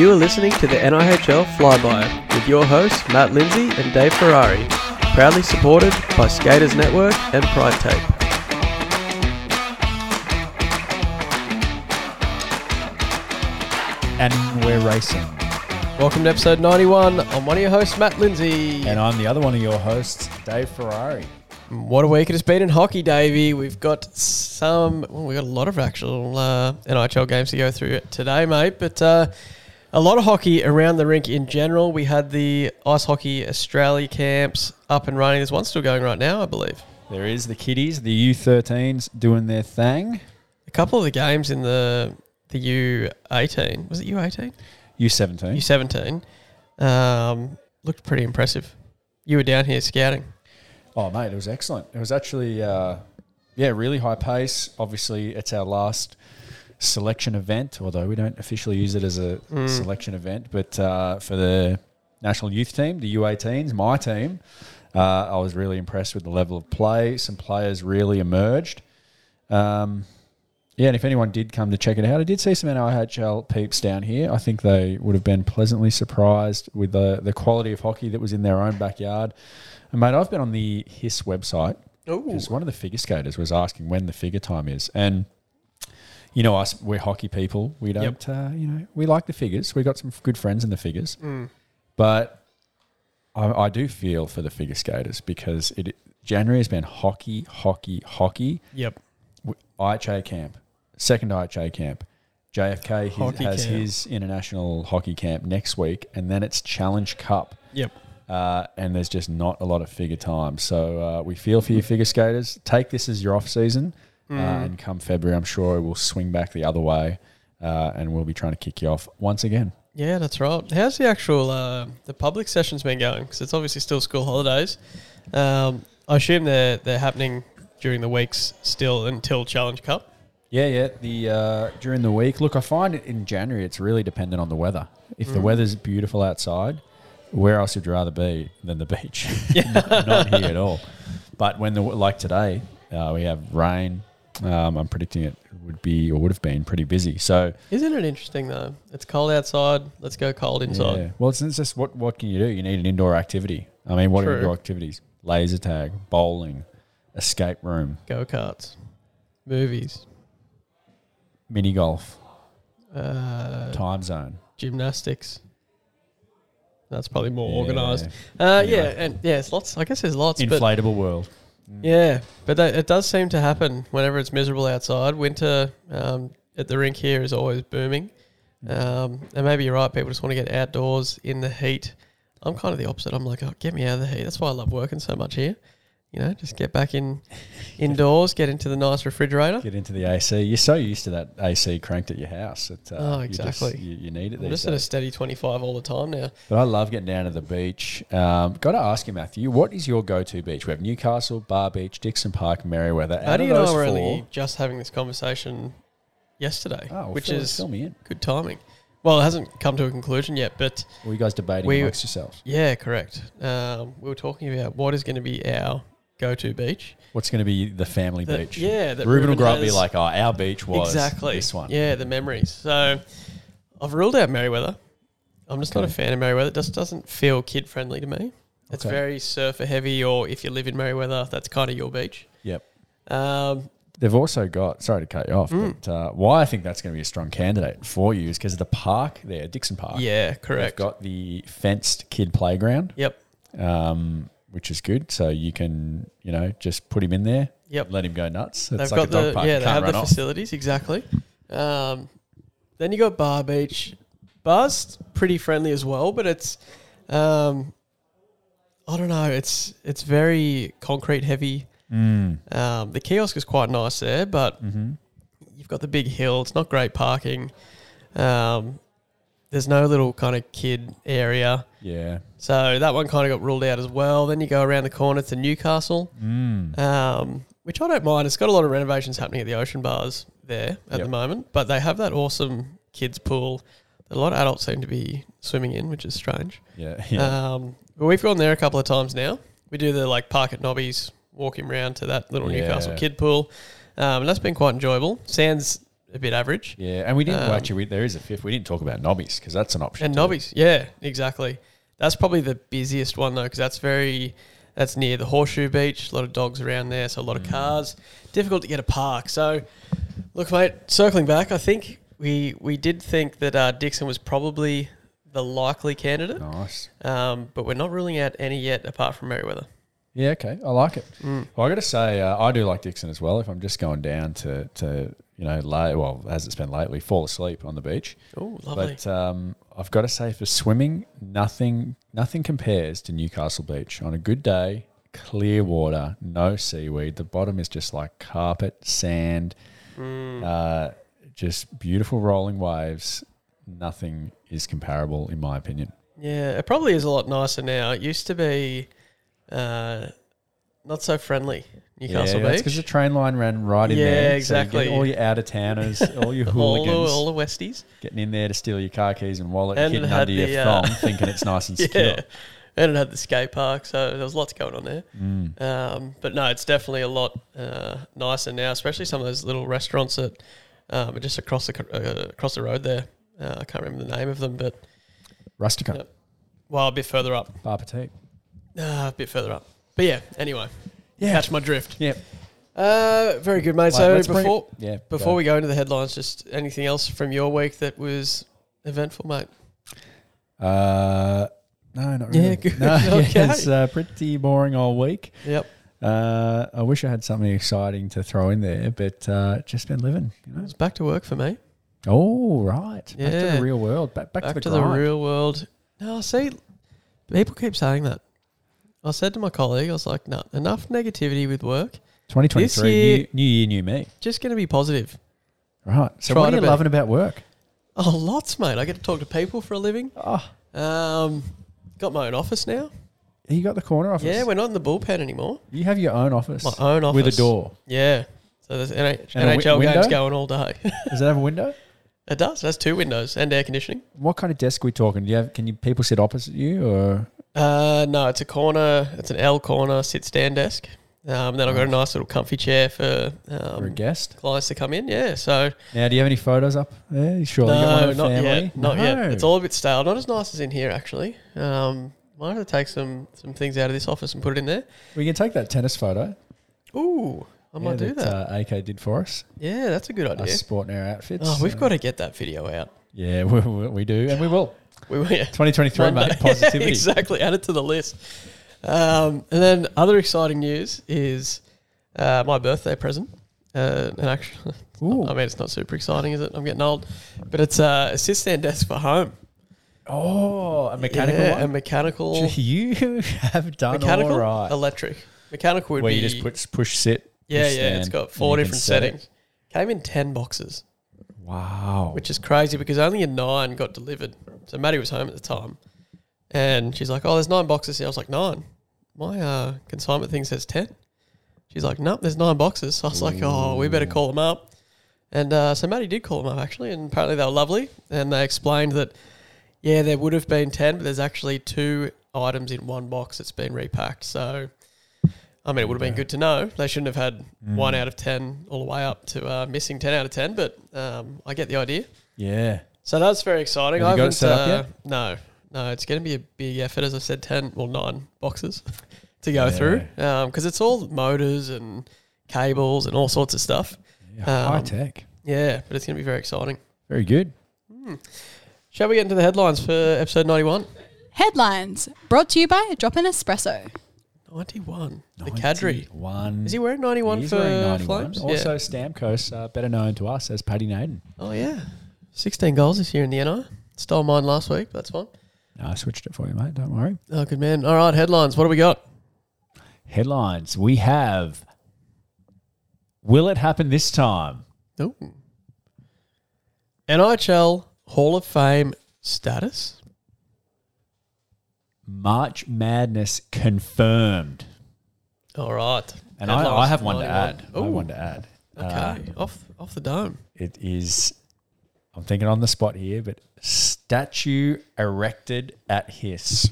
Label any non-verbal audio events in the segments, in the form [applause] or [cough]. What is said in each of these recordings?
You are listening to the NIHL Flyby with your hosts Matt Lindsay and Dave Ferrari, proudly supported by Skaters Network and Pride Tape. And we're racing. Welcome to episode 91. I'm one of your hosts, Matt Lindsay. And I'm the other one of your hosts, Dave Ferrari. What a week it has been in hockey, Davey. We've got some, well, we've got a lot of actual uh, NIHL games to go through today, mate. But uh, a lot of hockey around the rink in general. We had the Ice Hockey Australia camps up and running. There's one still going right now, I believe. There is the kiddies, the U13s doing their thing. A couple of the games in the the U18, was it U18? U17. U17, um, looked pretty impressive. You were down here scouting. Oh, mate, it was excellent. It was actually, uh, yeah, really high pace. Obviously, it's our last selection event, although we don't officially use it as a Mm. selection event. But uh, for the national youth team, the U18s, my team, uh, I was really impressed with the level of play. Some players really emerged. Um, yeah, and if anyone did come to check it out, I did see some NIHL peeps down here. I think they would have been pleasantly surprised with the, the quality of hockey that was in their own backyard. And mate, I've been on the HIS website because one of the figure skaters was asking when the figure time is, and you know us, we're hockey people. We don't, uh, you know, we like the figures. We've got some good friends in the figures, Mm. but I, I do feel for the figure skaters because it January has been hockey, hockey, hockey. Yep. IHA camp, second IHA camp. JFK his, has camp. his international hockey camp next week, and then it's Challenge Cup Yep. uh, and there's just not a lot of figure time. So uh, we feel for you figure skaters. Take this as your off season, uh, Mm. and come February, I'm sure it will swing back the other way, uh, and we'll be trying to kick you off once again. Yeah, that's right. How's the actual uh, the public sessions been going? Because it's obviously still school holidays. Um, I assume they're they're happening during the weeks still until Challenge Cup. Yeah, yeah. The uh, during the week, look, I find it in January. It's really dependent on the weather. If the Mm. weather's beautiful outside, where else would you rather be than the beach? Yeah. [laughs] not, not here at all. But when the like today, uh, we have rain. Um, I'm predicting it would be or would have been pretty busy. So Isn't it interesting though? It's cold outside. Let's go cold inside. Yeah. Well, it's, it's just what what can you do? You need an indoor activity. I mean, what True. are indoor activities? Laser tag, bowling, escape room, Go karts, movies, mini golf, uh, time zone. gymnastics. That's probably more Yeah. organised. Uh, yeah, and yeah, it's lots. I guess there's lots. Inflatable world. Yeah, but that, it does seem to happen whenever it's miserable outside. Winter um, at the rink here is always booming. Um, and maybe you're right, people just want to get outdoors in the heat. I'm kind of the opposite. I'm like, oh, get me out of the heat. That's why I love working so much here. You know, just get back in [laughs] indoors, get into the nice refrigerator. Get into the AC. You're so used to that AC cranked at your house. That, uh, Oh, you just- exactly. You, you need it I'm just at a steady 25 all the time now. But I love getting down to the beach. Um, Got to ask you, Matthew, what is your go-to beach? We have Newcastle, Bar Beach, Dixon Park, Merewether. Out do you know those we're only just having this conversation yesterday, Oh, well, which fill, is fill me in. good timing? Well, it hasn't come to a conclusion yet, but Were you guys debating We- amongst yourselves? Yeah, correct. Um, we were talking about what is going to be our go-to beach. What's going to be the family That- beach? Yeah, that Ruben will grow up and be like, oh, our beach was exactly this one. Yeah, the memories. So I've ruled out Merewether. I'm just not a fan of Merewether. It just doesn't feel kid-friendly to me. It's Okay. very surfer heavy, or if you live in Merewether, that's kind of your beach. Yep. Um, They've also got, sorry to cut you off, Mm. but uh, why I think that's going to be a strong candidate for you is because of the park there, Dixon Park. yeah, correct. They've got the fenced kid playground, yep, um, which is good. So you can, you know, just put him in there, yep. let him go nuts. They've It's got like a dog the park. yeah, they have the off. facilities exactly. Um, then you got Bar Beach. Bar's pretty friendly as well, but it's um, I don't know. It's it's very concrete heavy. Mm. Um, the kiosk is quite nice there, but Mm-hmm. you've got the big hill. It's not great parking. Um, there's no little kind of kid area, Yeah. so that one kind of got ruled out as well. Then you go around the corner to Newcastle Mm. um, which I don't mind. It's got a lot of renovations happening at the ocean baths there at Yep. the moment, but they have that awesome kids pool that a lot of adults seem to be swimming in, which is strange. Yeah. [laughs] yeah. Um, but we've gone there a couple of times now. We do the like park at Nobby's, walk him round to that little Yeah. Newcastle kid pool, um, and that's been quite enjoyable. Sounds a bit average. Yeah, and we didn't Um, actually. We, there is a fifth. We didn't talk about nobbies because that's an option. And too. Nobbies, yeah, exactly. That's probably the busiest one though, because that's very that's near the Horseshoe Beach. A lot of dogs around there, so a lot of Mm. cars. Difficult to get a park. So, look, mate. Circling back, I think we we did think that uh, Dixon was probably the likely candidate, Nice. um, but we're not ruling out any yet, apart from Merewether. Yeah, okay, I like it. Mm. Well, I got to say, uh, I do like Dixon as well. If I'm just going down to to you know, lay, well, as it's been lately, fall asleep on the beach. Oh, lovely. But um, I've got to say, for swimming, nothing nothing compares to Newcastle Beach. On a good day, clear water, no seaweed. The bottom is just like carpet, sand, Mm. uh, just beautiful rolling waves. Nothing is comparable, in my opinion. Yeah, it probably is a lot nicer now. It used to be uh, not so friendly. Newcastle yeah, Beach. because the train line ran right in Yeah, there. So you exactly. get all your out of towners, [laughs] all your all, hooligans the, all the Westies. getting in there to steal your car keys and wallet, And hidden under your the, uh, thong, thinking it's nice and [laughs] secure. Yeah. And it had the skate park, so there was lots going on there. Mm. Um, but no, it's definitely a lot uh, nicer now, especially some of those little restaurants that um, are just across the uh, across the road there. Uh, I can't remember the name of them, but Rustica, well, a bit further up. bar petite. Uh, a bit further up. But yeah, anyway, Yeah. catch my drift. Yeah. Uh, very good, mate. Right, so let's bring it- before yeah, before go. we go into the headlines, just anything else from your week that was eventful, mate? Uh, no, not Yeah, really. good. No, [laughs] yeah, Okay. it's a pretty boring all week. Yep. Uh, I wish I had something exciting to throw in there, but uh, just been living. You know? It's back to work for me. Oh, right. Back to Yeah. the real world. Back, back, back to the, grind. real world. No, I see, people keep saying that. I said to my colleague, I was like, no, enough negativity with work. 2023, This year- new, new year, new me. Just going to be positive. Right. So, Try what to are you be. loving about work? Oh, lots, mate. I get to talk to people for a living. Oh, Um, got my own office now. you got the corner office. Yeah, we're not in the bullpen anymore. you have your own office My own office with a door. Yeah. So there's NH- And a wi- NHL games window? going all day. [laughs] Does it have a window? it does. It has two windows and air conditioning. What kind of desk are we talking? Do you have? Can you people sit opposite you or? Uh, no, it's a corner. It's an L corner sit stand desk. Um, then I've got a nice little comfy chair for for a um, guest. clients to come in. Yeah. So Now, do you have any photos up there? You sure you got one no, of not family? yet. Not No. yet. It's all a bit stale. Not as nice as in here, actually. Um, might have to take some some things out of this office and put it in there. We can take that tennis photo. Ooh, I might do that. Uh, AK did for us. yeah, that's a good Us idea. sport in our outfits. Oh, we've got to get that video out. Yeah, [laughs] we, we, we do, and we will. We yeah. 2023, Monday. mate. [laughs] Positivity. exactly. Add it to the list. Um, and then other exciting news is uh, my birthday present. Uh, and actually. [laughs] I mean, it's not super exciting, is it? I'm getting old, but it's uh, a sit stand desk for home. Oh, a mechanical Yeah, one. A mechanical. [laughs] You have done mechanical. all right. Electric. Mechanical would Where be. you just push, push sit. yeah, push yeah. It's got four different set settings. Came in ten boxes, Wow. which is crazy because only a nine got delivered. So Maddie was home at the time, and she's like, "Oh, there's nine boxes here." I was like, nine. My uh, consignment thing says ten. She's like, "Nope, there's nine boxes." So I was like, "Oh, we better call them up." And uh, so Maddie did call them up actually, and apparently they were lovely. And they explained that, yeah, there would have been ten, but there's actually two items in one box that's been repacked. So, I mean, it would have been good to know. They shouldn't have had Mm. one out of ten all the way up to uh, missing ten out of ten. But um, I get the idea. Yeah. So that's very exciting. Have I you got it haven't, set up uh, yet? No, no, it's going to be a big effort. As I said, ten well nine boxes [laughs] to go Yeah. through because it's all motors and cables and all sorts of stuff. yeah high Um, tech. Yeah, but it's going to be very exciting. Very good. Shall we get into the headlines for episode ninety-one? Headlines brought to you by Drop in Espresso. Ninety-one. The Cadre. One. Is he wearing ninety-one He's for wearing 91. Flames? Also, yeah. Stamkos, uh, better known to us as Paddy Naden. Oh yeah, sixteen goals this year in the NI. Stole mine last week. But that's fine. No, I switched it for you, mate. Don't worry. Oh, good man. All right, headlines. What do we got? Headlines. We have. Will it happen this time? Ooh. NIHL Hall of Fame status. March Madness confirmed. All right. And I, I have one to 91. add. I have Ooh, one to add. Okay, Uh, off off the dome. it is, I'm thinking on the spot here, but statue erected at Hiss.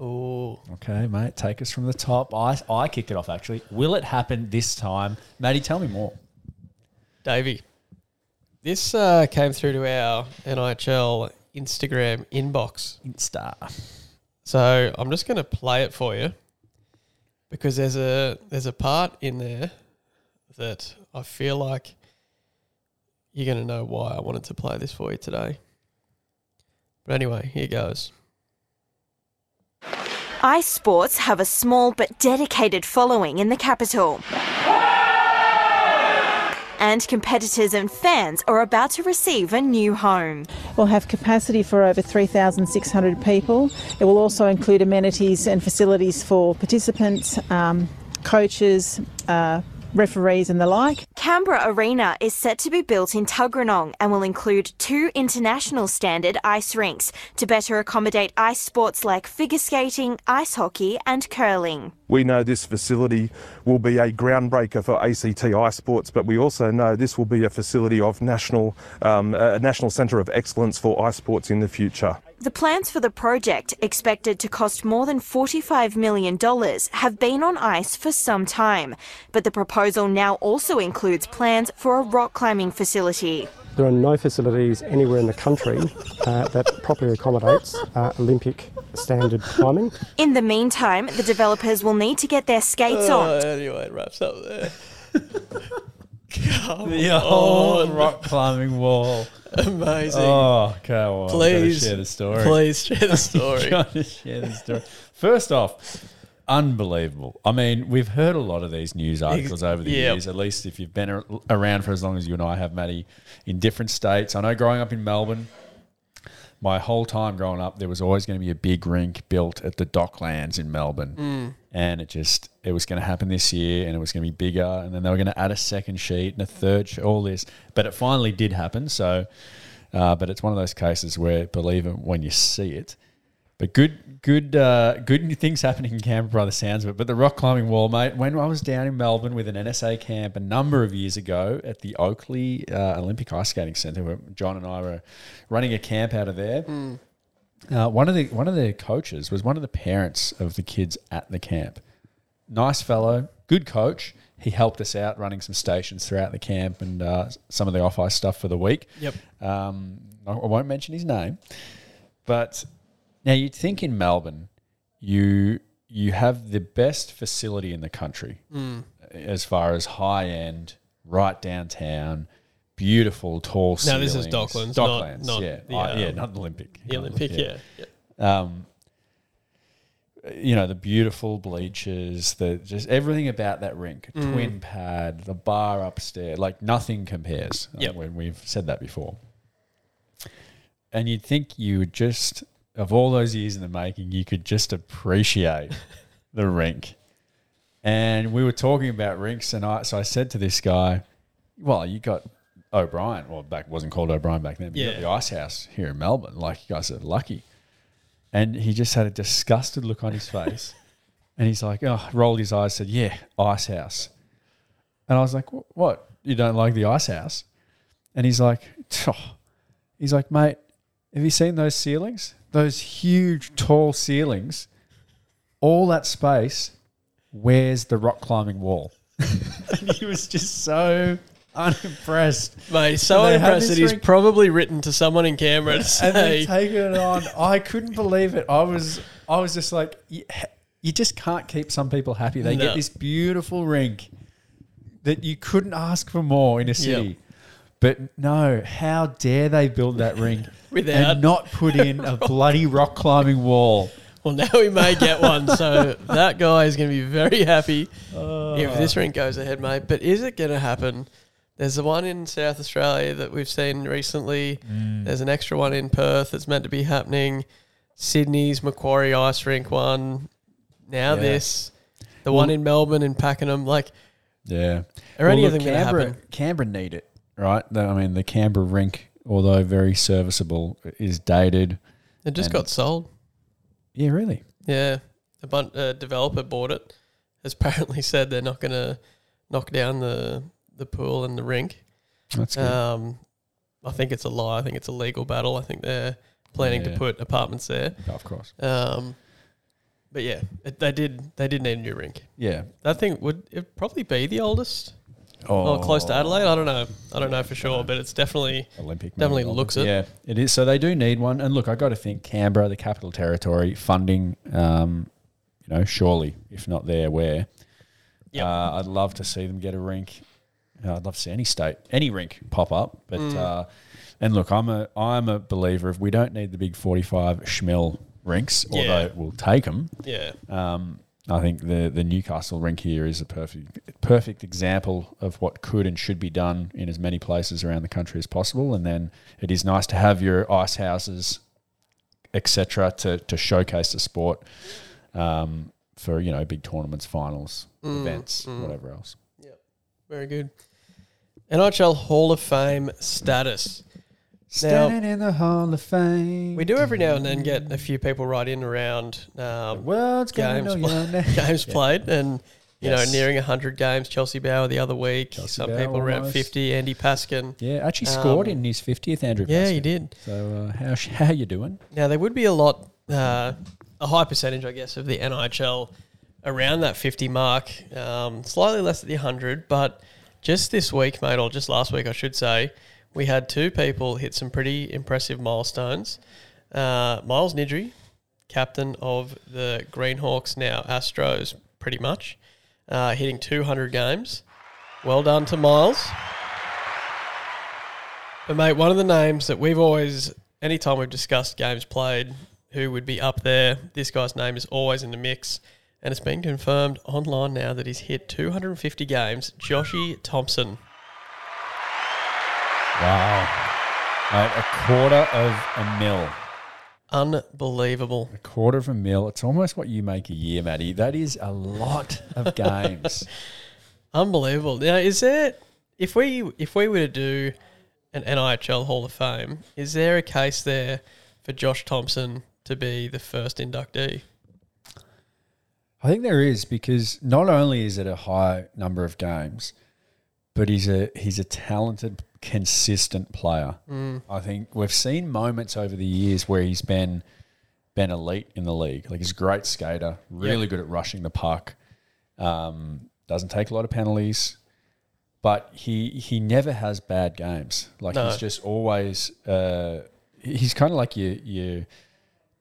Oh, Okay, mate, take us from the top. I, I kicked it off actually. Will it happen this time? Maddie, tell me more. Davey, This uh, came through to our NIHL Instagram inbox. Insta. So I'm just going to play it for you because there's a there's a part in there that I feel like you're going to know why I wanted to play this for you today. But anyway, here goes. Ice sports have a small but dedicated following in the capital. And competitors and fans are about to receive a new home. will have capacity for over 3,600 people. It will also include amenities and facilities for participants, um, coaches, uh, referees, and the like. Canberra Arena is set to be built in Tuggeranong and will include two international standard ice rinks to better accommodate ice sports like figure skating, ice hockey, and curling. We know this facility will be a groundbreaker for ACT ice sports, but we also know this will be a facility of national, um, a national centre of excellence for ice sports in the future. The plans for the project, expected to cost more than $45 million, have been on ice for some time. But the proposal now also includes plans for a rock climbing facility. There are no facilities anywhere in the country uh, that properly accommodates uh, Olympic standard climbing. In the meantime, the developers will need to get their skates Uh, on. anyway, it wraps up there. [laughs] Come The old on. rock climbing wall. Amazing. Oh, okay. Well, Please I've share the story. Please share the [laughs] story. Gotta share the story. First off, unbelievable. I mean, we've heard a lot of these news articles over the Yep. years. At least if you've been ar- around for as long as you and I have, Matty, in different states. I know growing up in Melbourne, my whole time growing up, there was always going to be a big rink built at the Docklands in Melbourne, and it just it was going to happen this year, and it was going to be bigger, and then they were going to add a second sheet and a third, sheet, all this, but it finally did happen. So, uh, but it's one of those cases where believe it when you see it. But good, good, uh, good things happening in Canberra by the sounds of it. But the rock climbing wall, mate. When I was down in Melbourne with an NSA camp a number of years ago at the Oakleigh uh, Olympic Ice Skating Centre, where John and I were running a camp out of there. Uh, one of the one of the coaches was one of the parents of the kids at the camp. Nice fellow, good coach. He helped us out running some stations throughout the camp and uh, some of the off ice stuff for the week. Yep. Um, I won't mention his name, but now you'd think in Melbourne, you you have the best facility in the country as far as high end, right downtown, beautiful, tall. No, this is ceilings. Docklands, not- Docklands, not yeah, the, Uh, yeah, um, not Olympic, The Olympic, yeah. yeah. um, you know the beautiful bleachers, the just everything about that rink, Mm. twin pad, the bar upstairs, like nothing compares. uh, Yep. When we've said that before, and you'd think you would just of all those years in the making, you could just appreciate [laughs] the rink. And we were talking about rinks, and I so I said to this guy, "Well, you got O'Brien. Well, back wasn't called O'Brien back then. But you got the Ice House here in Melbourne. Like you guys are lucky." And he just had a disgusted look on his face, [laughs] and he's like, "Oh," rolled his eyes, said, "Yeah, Ice House." And I was like, "What? You don't like the Ice House?" And he's like, "Oh." "He's like, mate, have you seen those ceilings? Those huge, tall ceilings. All that space. Where's the rock climbing wall?" [laughs] and he was just so unimpressed. Mate, he's so And unimpressed that he's rink- probably written to someone in Canberra to and say, then taking it on. I couldn't believe it. I was, I was just like, you, you just can't keep some people happy. They No. get this beautiful rink that you couldn't ask for more in a city. Yep. But no, how dare they build that rink [laughs] Without- and not put in a bloody rock climbing wall? well, now we may get one. So that guy is going to be very happy if this rink goes ahead, mate. But is it going to happen? There's the one in South Australia that we've seen recently. Mm. There's an extra one in Perth that's meant to be happening. Sydney's Macquarie Ice Rink one. Now Yeah. this. The one in Melbourne and Pakenham. Like, Yeah. are any of them look, going to Canberra, happen? Canberra need it, right? The- I mean, the Canberra rink, although very serviceable, is dated. It just got sold. Yeah, really. Yeah, a bun- a developer bought it. Has apparently [laughs] said they're not going to knock down the the pool and the rink. That's good. Um, I think it's a lie. I think it's a legal battle. I think they're planning Yeah. to put apartments there. of course. Um, but yeah, it, they did. They did need a new rink. Yeah. That thing would it probably be the oldest or close to Adelaide. I don't know. I don't know for sure, but it's definitely Olympic. Definitely looks it. Yeah, it is. So they do need one. And look, I got to think Canberra, the capital territory, funding. Um, you know, surely if not there, where? Yep. Uh, I'd love to see them get a rink. Uh, I'd love to see any state, any rink pop up. But Mm. uh, and look, I'm a I'm a believer of we don't need the big 45 schmil rinks, Yeah. although we'll take them. yeah. Um, I think the the Newcastle rink here is a perfect perfect example of what could and should be done in as many places around the country as possible. And then it is nice to have your ice houses, etc., to to showcase the sport um, for you know big tournaments, finals, Mm, events, whatever else. Yep, very good. NIHL Hall of Fame status. Standing in the Hall of Fame, We do every now and then get a few people right in around um, World's games, gonna know your name. [laughs] games played, and you Yes. know nearing hundred games. Chelsea Bauer the other week. Chelsea Some Bauer people around fifty. Andy Paskin. Yeah, actually scored Um, in his fiftieth, Andrew. Yeah, Paskin. he did. So uh, how sh- how you doing? Now there would be a lot, uh, a high percentage, I guess, of the NIHL around that fifty mark. Um, slightly less at the hundred, but just this week, mate, or just last week, I should say, we had two people hit some pretty impressive milestones. Uh, Miles Nidri, captain of the Greenhawks, now Astros, pretty much, uh, hitting two hundred games. Well done to Miles. But mate, one of the names that we've always, anytime we've discussed games played, who would be up there, this guy's name is always in the mix, and it's been confirmed online now that he's hit 250 games. Joshy Thompson. Wow, Mate, a quarter of a mil. Unbelievable. A quarter of a mil. It's almost what you make a year, Matty. That is a lot of [laughs] games. Unbelievable. Now, is there if we if we were to do an NIHL Hall of Fame, is there a case there for Josh Thompson to be the first inductee? I think there is because not only is it a high number of games, but he's a he's a talented, consistent player. I think we've seen moments over the years where he's been been elite in the league. Like he's a great skater, really good at rushing the puck. Um, doesn't take a lot of penalties, but he he never has bad games. Like No. he's just always uh, he's kind of like your your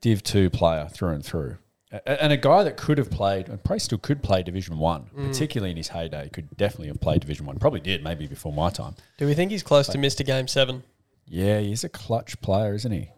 Div two player through and through. A- And a guy that could have played, and probably still could play Division One, particularly in his heyday, could definitely have played Division One. Probably did, maybe before my time. Do we think he's close to Mr. Game 7? Yeah, he's a clutch player, isn't he?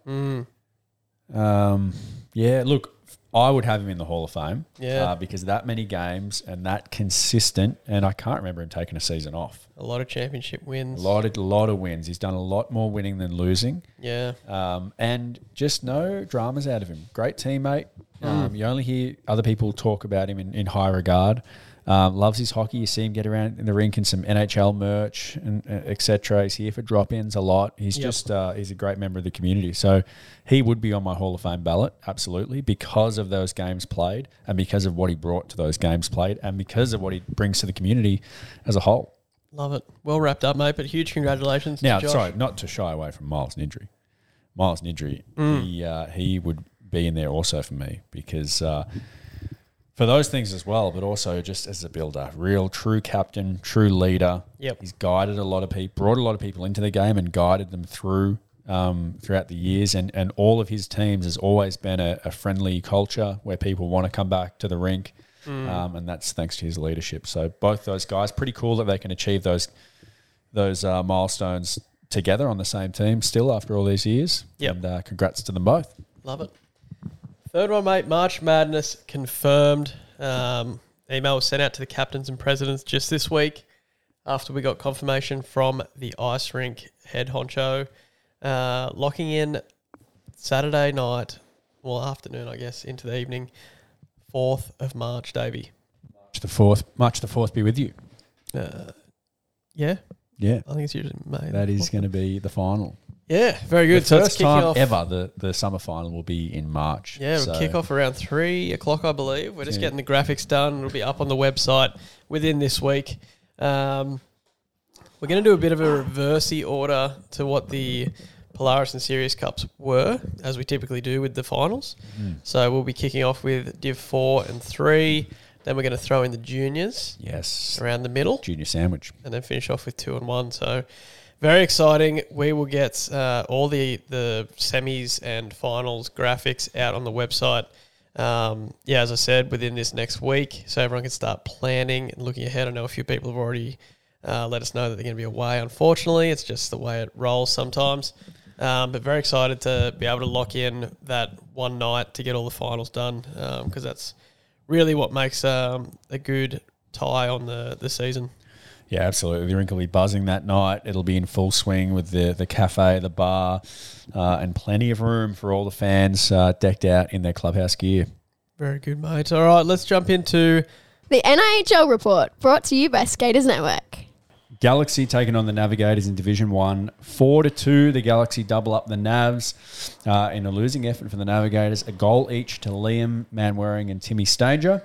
Um, yeah, look, I would have him in the Hall of Fame. Yeah. uh, because that many games and that consistent, and I can't remember him taking a season off. A lot of championship A wins. lot, of, lot of wins. He's done a lot more winning than losing. Yeah. Um, and just no dramas out of him. Great teammate. Um, you only hear other people talk about him in, in high regard. Um, loves his hockey. You see him get around in the rink in some NHL merch and uh, etc. He's here for drop-ins a lot. He's Yep. just uh, he's a great member of the community. So he would be on my Hall of Fame ballot absolutely because of those games played and because of what he brought to those games played and because of what he brings to the community as a whole. Love it. Well wrapped up, mate, but huge congratulations Now, to Josh. sorry, not to shy away from Miles Nidry. Miles Nidry, he uh, he would be in there also for me because uh, for those things as well, but also just as a builder, real true captain, true leader. Yep. he's guided a lot of people, brought a lot of people into the game, and guided them through um, throughout the years. And and all of his teams has always been a, a friendly culture where people want to come back to the rink. Um, and that's thanks to his leadership. So both those guys, pretty cool that they can achieve those those uh, milestones together on the same team still after all these years. Yep. And uh, congrats to them both. Love it. Third one, mate. March Madness confirmed. Um, email was sent out to the captains and presidents just this week after we got confirmation from the ice rink head honcho, uh, locking in Saturday night, well afternoon, I guess, into the evening, fourth of March, Davey. March the fourth. March the fourth be with you. Uh, yeah, Yeah, I think it's usually May. that is going to be the final. Yeah, very good. The so it's first time off. ever the, the summer final will be in March. Yeah, it'll So- kick off around three o'clock, I believe. We're just Yeah. getting the graphics done. It'll be up on the website within this week. Um, we're going to do a bit of a reversey order to what the Polaris and Sirius Cups were, as we typically do with the finals. Hmm. So we'll be kicking off with Div 4 and 3. Then we're going to throw in the juniors Yes. around the middle, Junior sandwich. and then finish off with two and one. So very exciting. We will get uh, all the the semis and finals graphics out on the website. Um, yeah, as I said, within this next week, so everyone can start planning and looking ahead. I know a few people have already uh, let us know that they're going to be away. Unfortunately, it's just the way it rolls sometimes. Um, but very excited to be able to lock in that one night to get all the finals done because that's really what makes um, a good tie on the, the season. Yeah, absolutely. The rink will be buzzing that night. It'll be in full swing with the, the cafe, the bar, uh, and plenty of room for all the fans uh, decked out in their clubhouse gear. Very good, mate. All right, let's jump into The NIHL report brought to you by Skaters Network. Galaxy taking on the Navigators in Division One, four to two. The Galaxy double up the Navs uh, in a losing effort for the Navigators. A goal each to Liam Manwaring and Timmy Stanger.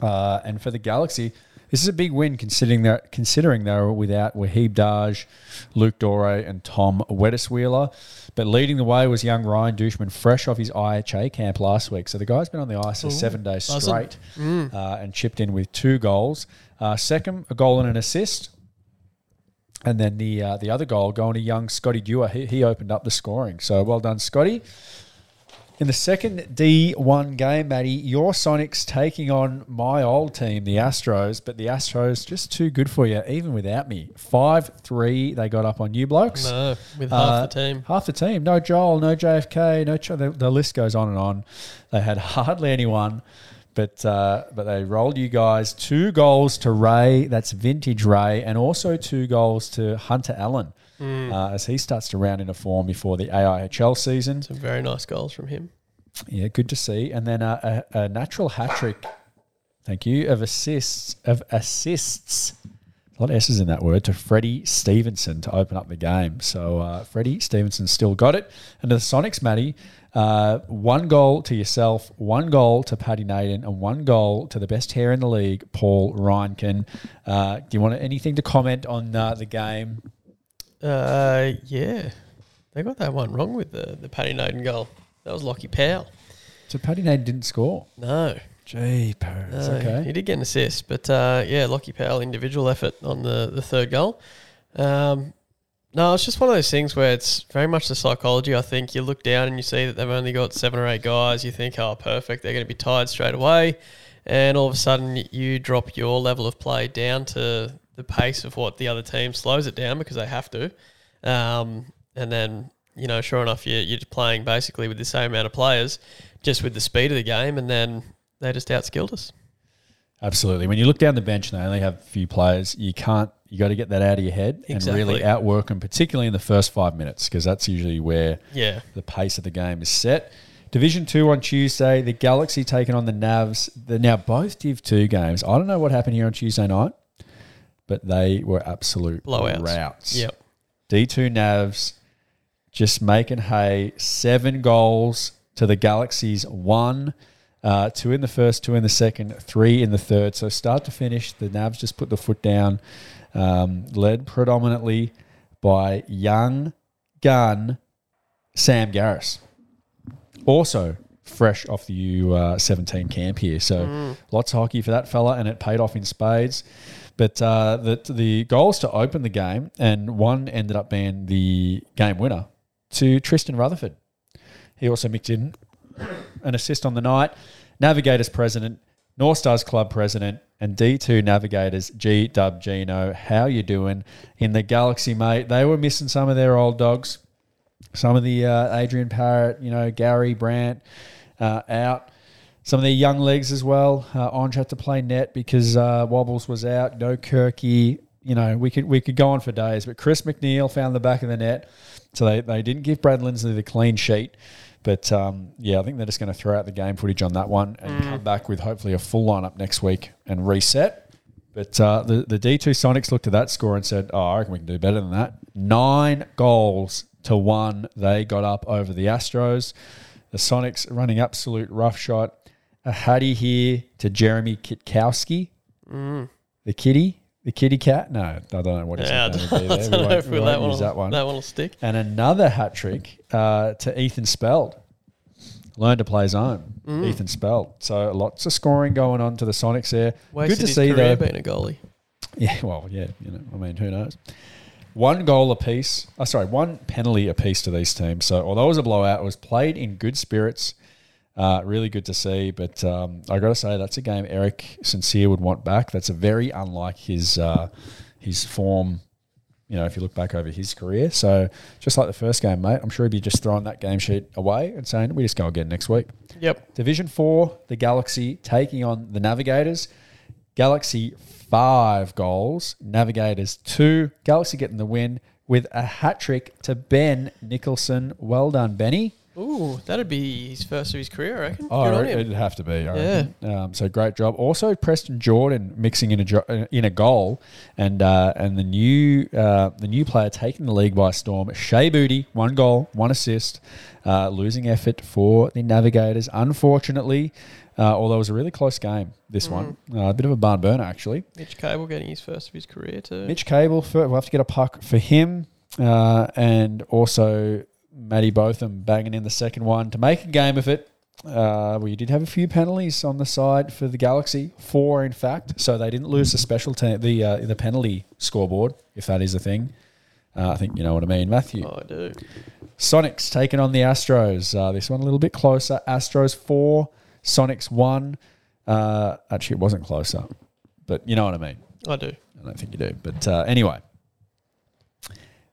Uh, and for the Galaxy, this is a big win considering that considering they were without Wahib Daj, Luke Dore, and Tom Weddiswheeler. But leading the way was young Ryan Douchman, fresh off his IHA camp last week. So the guy's been on the ice for seven days straight uh, and chipped in with two goals. Uh, second, a goal and an assist. And then the uh, the other goal going to young Scotty Dewar. He, he opened up the scoring. So well done, Scotty. In the second D1 game, Matty, your Sonics taking on my old team, the Astros, but the Astros just too good for you, even without me. 5 3, they got up on you blokes. no with half Uh, the team. Half the team. No Joel, no JFK, no. Ch- the, the list goes on and on. They had hardly anyone, but uh, but they rolled you guys two goals to Ray. That's vintage Ray, and also two goals to Hunter Allen uh, as he starts to round into form before the AIHL season. Some very nice goals from him. Yeah, good to see. And then uh, a, a natural hat trick. Thank you of assists of assists. A lot of S's in that word to Freddie Stevenson to open up the game. So uh, Freddie Stevenson still got it. And to the Sonics, Matty, uh, one goal to yourself, one goal to Paddy Naden, and one goal to the best hair in the league, Paul Reinken. Uh, do you want anything to comment on uh, the game? Uh, yeah, they got that one wrong with the the Paddy Naden goal. That was Lockie Powell. So Paddy Naden didn't score. No, Gee, no, okay. he did get an assist, but uh, yeah, Lockie Powell individual effort on the the third goal. Um, no, it's just one of those things where it's very much the psychology. I think you look down and you see that they've only got seven or eight guys. You think, oh, perfect, they're going to be tired straight away, and all of a sudden you drop your level of play down to the pace of what the other team slows it down because they have to, um, and then you know, sure enough, you, you're playing basically with the same amount of players, just with the speed of the game, and then they just outskilled us. Absolutely. When you look down the bench and they only have a few players, you can't. You got to get that out of your head Exactly. and really outwork them, particularly in the first five minutes, because that's usually where Yeah, the pace of the game is set. Division two on Tuesday, the Galaxy taking on the Navs. The now both Div two games. I don't know what happened here on Tuesday night, but they were absolute Blowouts. Routs. yep. D two Navs just making hay. Seven goals to the Galaxy's one. Uh, two in the first, two in the second, three in the third. So start to finish, the Navs just put the foot down. Um, led predominantly by young gun Sam Garris. Also fresh off the U17 camp here. So lots of hockey for that fella, and it paid off in spades. But uh, the, the goals to open the game, and one ended up being the game winner to Tristan Rutherford. He also mixed in an assist on the night. Navigators president, North Stars club president, and D2 Navigators G Dub Gino. How you doing in the Galaxy, mate? They were missing some of their old dogs. Some of the uh, Adrian Parrott, you know, Gary Brandt uh, out. Some of their young legs as well. Uh, Ange had to play net because uh, Wobbles was out. No Kirky. You know, we could we could go on for days. But Chris McNeil found the back of the net. So they, they didn't give Brad Lindsley the clean sheet. But um, yeah, I think they're just going to throw out the game footage on that one and come back with hopefully a full lineup next week and reset. But uh, the, the D2 Sonics looked at that score and said, oh, I reckon we can do better than that. Nine goals to one they got up over the Astros. The Sonics running absolute roughshod. A Hattie here to Jeremy Kitkowski. The kitty. The kitty cat? No, I don't know what it's Yeah, I going don't, to be I don't We know if we that one, use that one. that one will stick. And another hat trick uh, to Ethan Speld. learned to play zone. Mm. Ethan Spell. So lots of scoring going on to the Sonics there. Wasted Good to his see though. being a goalie. Yeah, well, yeah, you know, I mean, who knows? One goal apiece. Oh, sorry, one penalty apiece to these teams. So although it was a blowout, it was played in good spirits. Uh, really good to see. But um, I got to say, that's a game Eric Sincere would want back. That's a very unlike his uh, his form. You know, if you look back over his career. So just like the first game, mate, I'm sure he'd be just throwing that game sheet away and saying, "We just go again next week." Yep. Division four, the Galaxy taking on the Navigators. Galaxy five goals, Navigators two. Galaxy getting the win with a hat trick to Ben Nicholson. Well done, Benny. Ooh, that'd be his first of his career, I reckon. Oh, it'd have to be. I Yeah. reckon. Um, so great job. Also, Preston Jordan mixing in a jo- in a goal, and uh, and the new uh, the new player taking the league by storm. Shea Booty, one goal, one assist. Uh, losing effort for the Navigators, unfortunately. Uh, although it was a really close game, this one. Mm. Uh, a bit of a barn burner, actually. Mitch Cable getting his first of his career too. Mitch Cable, for, we'll have to get a puck for him. Uh, and also Matty Botham banging in the second one to make a game of it. Uh, we did have a few penalties on the side for the Galaxy, four in fact. So they didn't lose the special te- the uh, the penalty scoreboard, if that is a thing. Uh, I think you know what I mean, Matthew. Oh, I do. Sonics taking on the Astros. Uh, this one a little bit closer. Astros four, Sonics one. Uh, actually, it wasn't closer, but you know what I mean. I do. I don't think you do. But uh, anyway,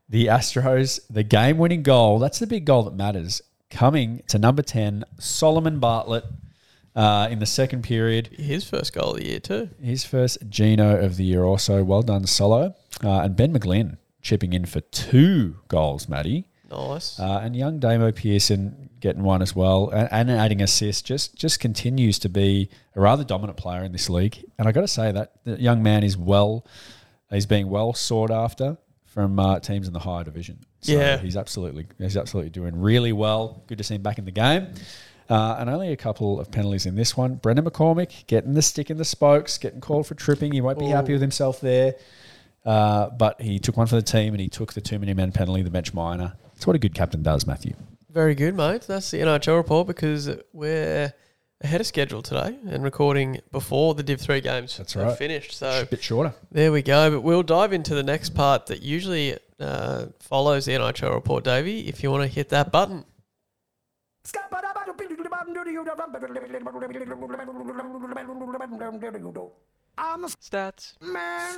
the Astros, the game winning goal, that's the big goal that matters, coming to number 10, Solomon Bartlett uh, in the second period. His first goal of the year too. His first Gino of the year also. Well done, Solo. Uh, and Ben McGlynn chipping in for two goals, Maddie. Nice. Uh, and young Damo Pearson getting one as well, and, and adding assists. Just just continues to be a rather dominant player in this league. And I got to say that the young man is well, he's being well sought after from uh, teams in the higher division. So Yeah. he's absolutely he's absolutely doing really well. Good to see him back in the game. Uh, and only a couple of penalties in this one. Brendan McCormick getting the stick in the spokes, getting called for tripping. He won't be happy with himself there. Uh, but he took one for the team and he took the too many men penalty, the bench minor. That's what a good captain does, Matthew. Very good, mate. That's the NIHL report because we're ahead of schedule today and recording before the Div 3 games That's have right. finished. So a bit shorter. there we go. But we'll dive into the next part that usually uh, follows the NIHL report, Davey, if you want to hit that button. Stats. man.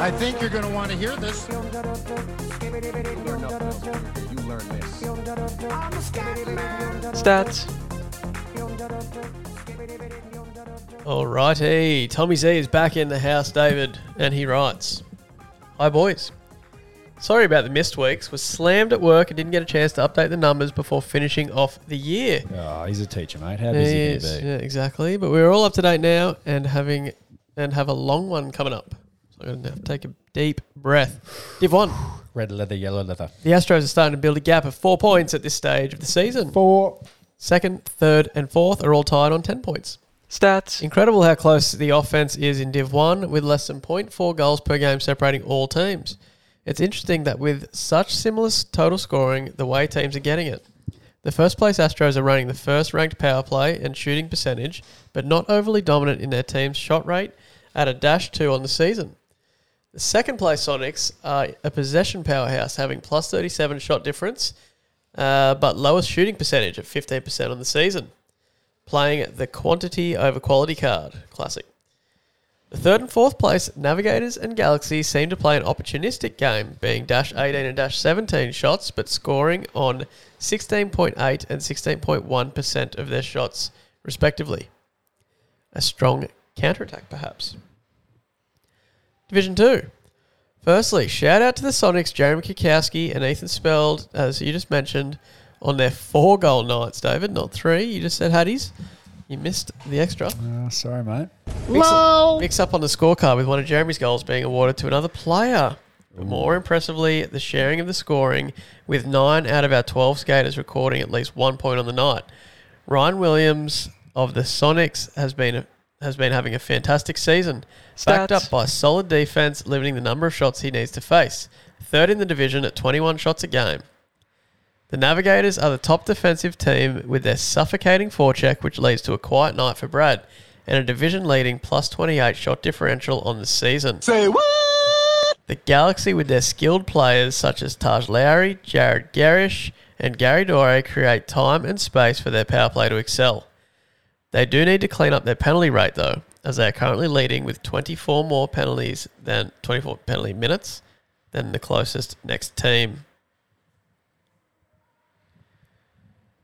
I think you're going to want to hear this. Stats. Alrighty, Tommy Z is back in the house, David, and he writes, "Hi boys, sorry about the missed weeks. Was slammed at work and didn't get a chance to update the numbers before finishing off the year. Oh, he's a teacher, mate. How busy he be? yeah, exactly. But we're all up to date now and having and have a long one coming up. So I'm gonna have to take a deep breath. Div one. [sighs] Red leather, yellow leather. The Astros are starting to build a gap of four points at this stage of the season. Four. Second, third, and fourth are all tied on 10 points. Stats. Incredible how close the offense is in Div 1 with less than 0.4 goals per game separating all teams. It's interesting that with such similar total scoring, the way teams are getting it. The first place Astros are running the first ranked power play and shooting percentage, but not overly dominant in their team's shot rate at a dash 2 on the season. The second place Sonics are a possession powerhouse, having plus 37 shot difference, uh, but lowest shooting percentage at 15% on the season. Playing the quantity over quality card. Classic. The third and fourth place Navigators and Galaxy seem to play an opportunistic game, being dash 18 and dash 17 shots, but scoring on 16.8 and 16.1% of their shots, respectively. A strong counterattack, perhaps. Division 2. Firstly, shout out to the Sonics, Jeremy Kikowski and Ethan Speld, as you just mentioned, on their four goal nights, David, not three. You just said Haddies. You missed the extra. Uh, sorry, mate. Mix, Lol. mix up on the scorecard with one of Jeremy's goals being awarded to another player. More impressively, the sharing of the scoring, with nine out of our 12 skaters recording at least one point on the night. Ryan Williams of the Sonics has been has been having a fantastic season, backed Stats. up by solid defense, limiting the number of shots he needs to face. Third in the division at 21 shots a game. The Navigators are the top defensive team with their suffocating forecheck, which leads to a quiet night for Brad, and a division leading plus 28 shot differential on the season. Say what? The Galaxy, with their skilled players such as Taj Lowry, Jared Garish, and Gary Dore, create time and space for their power play to excel. They do need to clean up their penalty rate, though, as they are currently leading with 24 more penalties than 24 penalty minutes than the closest next team.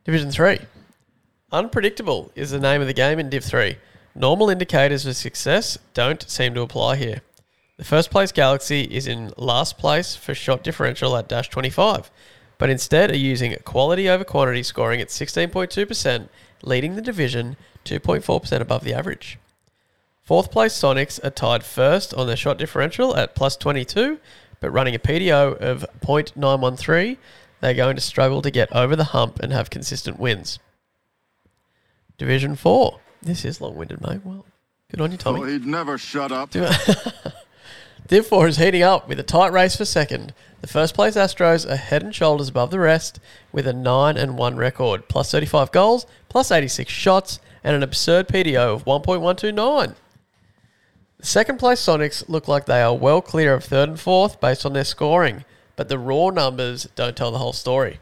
Division 3. Unpredictable is the name of the game in Div 3. Normal indicators of success don't seem to apply here. The first place Galaxy is in last place for shot differential at dash 25, but instead are using quality over quantity, scoring at 16.2%, leading the division 2.4% above the average. Fourth place Sonics are tied first on their shot differential at plus 22, but running a PDO of 0.913, they're going to struggle to get over the hump and have consistent wins. Division 4. This is long winded, mate. Well, good on you, Tommy. Oh, he'd never shut up. [laughs] Div 4 is heating up with a tight race for second. The first place Astros are head and shoulders above the rest with a 9 and 1 record, plus 35 goals, plus 86 shots, and an absurd PDO of 1.129. The second place Sonics look like they are well clear of third and fourth based on their scoring, but the raw numbers don't tell the whole story.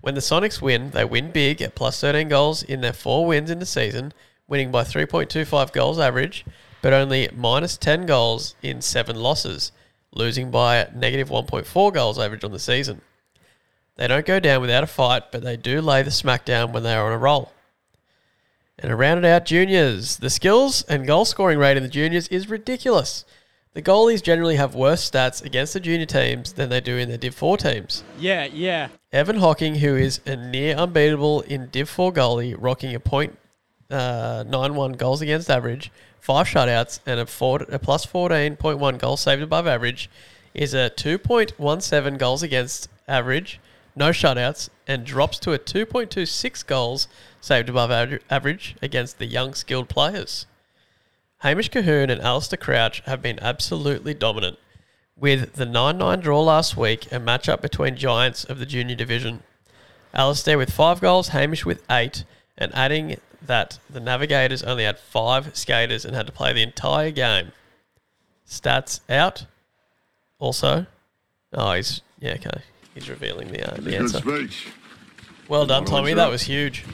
When the Sonics win, they win big at plus 13 goals in their four wins in the season, winning by 3.25 goals average, but only minus 10 goals in seven losses, losing by negative 1.4 goals average on the season. They don't go down without a fight, but they do lay the smackdown when they are on a roll. And to round it out, juniors. The skills and goal scoring rate in the juniors is ridiculous. The goalies generally have worse stats against the junior teams than they do in their Div 4 teams. Yeah, yeah. Evan Hocking, who is a near unbeatable in Div 4 goalie, rocking a point uh, 91 goals against average, five shutouts, and a, four, a plus 14.1 goals saved above average, is a 2.17 goals against average, no shutouts, and drops to a 2.26 goals saved above average against the young skilled players. Hamish Cahoon and Alistair Crouch have been absolutely dominant, with the 9 9 draw last week, a matchup between giants of the junior division. Alistair with five goals, Hamish with eight, and adding that the Navigators only had five skaters and had to play the entire game. Stats out. Also, oh, he's yeah, okay. He's revealing the uh, the answer. speech. Well done, Tommy. done. That was huge.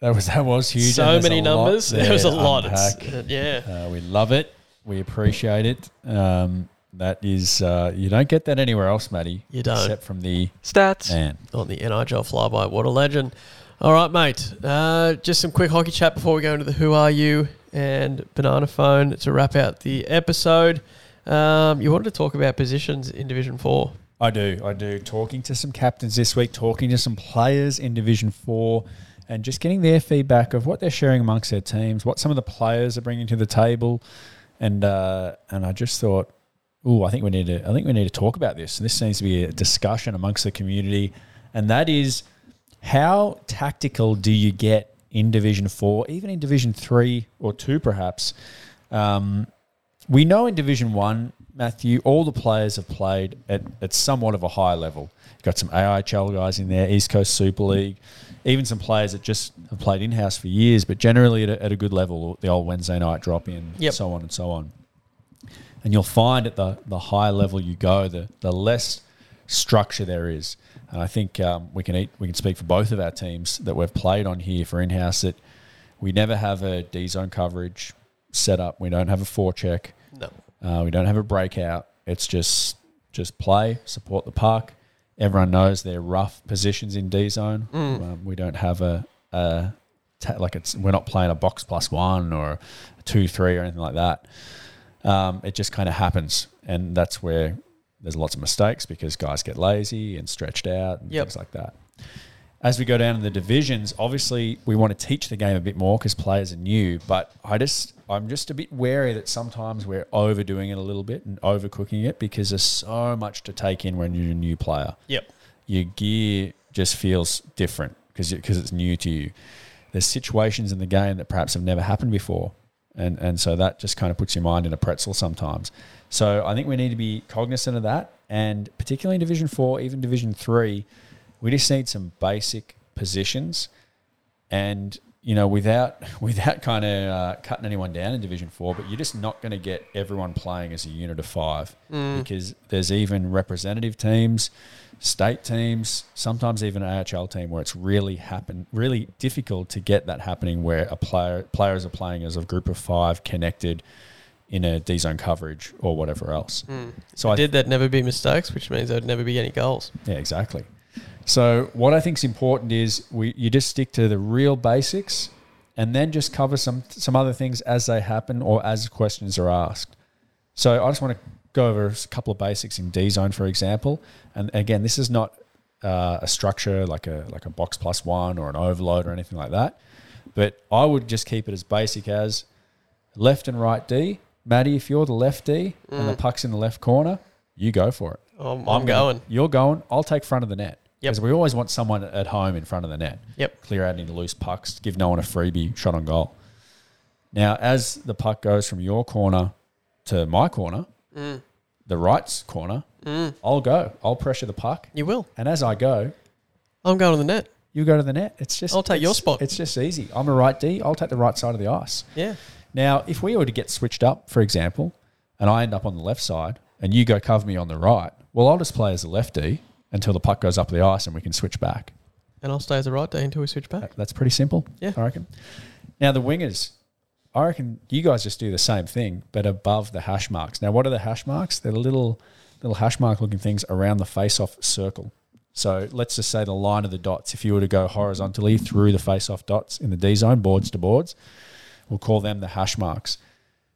That was that was huge. So many numbers. There [laughs] there was a lot. It's- unpack. uh, yeah. Uh, we love it. We appreciate it. Um, that is, uh, you don't get that anywhere else, Matty. You don't. except from the Stats man. on the NIHL flyby. What a legend. All right, mate. Uh, just some quick hockey chat before we go into the Who Are You and Banana Phone to wrap out the episode. Um, you wanted to talk about positions in Division 4. I do. I do. Talking to some captains this week, talking to some players in Division 4, and just getting their feedback of what they're sharing amongst their teams, what some of the players are bringing to the table. And uh, and I just thought, oh, I think we need to. I think we need to talk about this. And this seems to be a discussion amongst the community, and that is how tactical do you get in Division Four, even in Division Three or Two, perhaps. Um, we know in Division One, Matthew, all the players have played at, at somewhat of a high level. You've got some AIHL guys in there, East Coast Super League, even some players that just have played in house for years, but generally at a, at a good level. The old Wednesday night drop in, Yep. so on and so on. And you'll find at the the higher level you go, the the less structure there is. And I think um, we can eat, we can speak for both of our teams that we've played on here for in house that we never have a D zone coverage set up. We don't have a forecheck. No. Uh, we don't have a breakout. It's just just play, support the puck. Everyone knows their rough positions in D zone. Mm. Um, we don't have a, like it's we're not playing a box plus one or a two three or anything like that. Um, it just kind of happens, and that's where there's lots of mistakes because guys get lazy and stretched out and Yep. things like that. As we go down in the divisions, obviously we want to teach the game a bit more because players are new. But I just I'm just a bit wary that sometimes we're overdoing it a little bit and overcooking it because there's so much to take in when you're a new player Yep. your gear just feels different because because it's new to you. There's situations in the game that perhaps have never happened before, and and so that just kind of puts your mind in a pretzel sometimes. So I think we need to be cognizant of that, and particularly in Division Four, even Division Three, We just need some basic positions, and you know, without [laughs] without kind of uh, cutting anyone down in Division Four, but you're just not going to get everyone playing as a unit of five Mm. because there's even representative teams, state teams, sometimes even an AHL team where it's really happen really difficult to get that happening where a player players are playing as a group of five connected in a D zone coverage or whatever else. Mm. So I did there'd never be mistakes, which means there'd never be any goals. yeah, exactly. So what I think is important is we you just stick to the real basics, and then just cover some some other things as they happen or as questions are asked. So I just want to go over a couple of basics in D zone, for example. And again, this is not uh, a structure like a like a box plus one or an overload or anything like that. But I would just keep it as basic as left and right D. Maddie, if you're the left D and the Mm. puck's in the left corner, you go for it. I'm, I'm, gonna- going. You're going. I'll take front of the net. Because we always want someone at home in front of the net. Yep. Clear out any loose pucks, give no one a freebie shot on goal. Now, as the puck goes from your corner to my corner, Mm. the right's corner, Mm. I'll go. I'll pressure the puck. You will. And as I go, I'm going to the net. you go to the net. It's just I'll take your spot. It's just easy. I'm a right D. I'll take the right side of the ice. Yeah. Now, if we were to get switched up, for example, and I end up on the left side and you go cover me on the right, well, I'll just play as a lefty until the puck goes up the ice and we can switch back. And I'll stay as a right day until we switch back. That's pretty simple. Yeah. I reckon. Now the wingers, I reckon you guys just do the same thing, but above the hash marks. Now, what are the hash marks? They're little little hash mark looking things around the face off circle. So let's just say the line of the dots. If you were to go horizontally through the face off dots in the D zone, boards to boards, we'll call them the hash marks.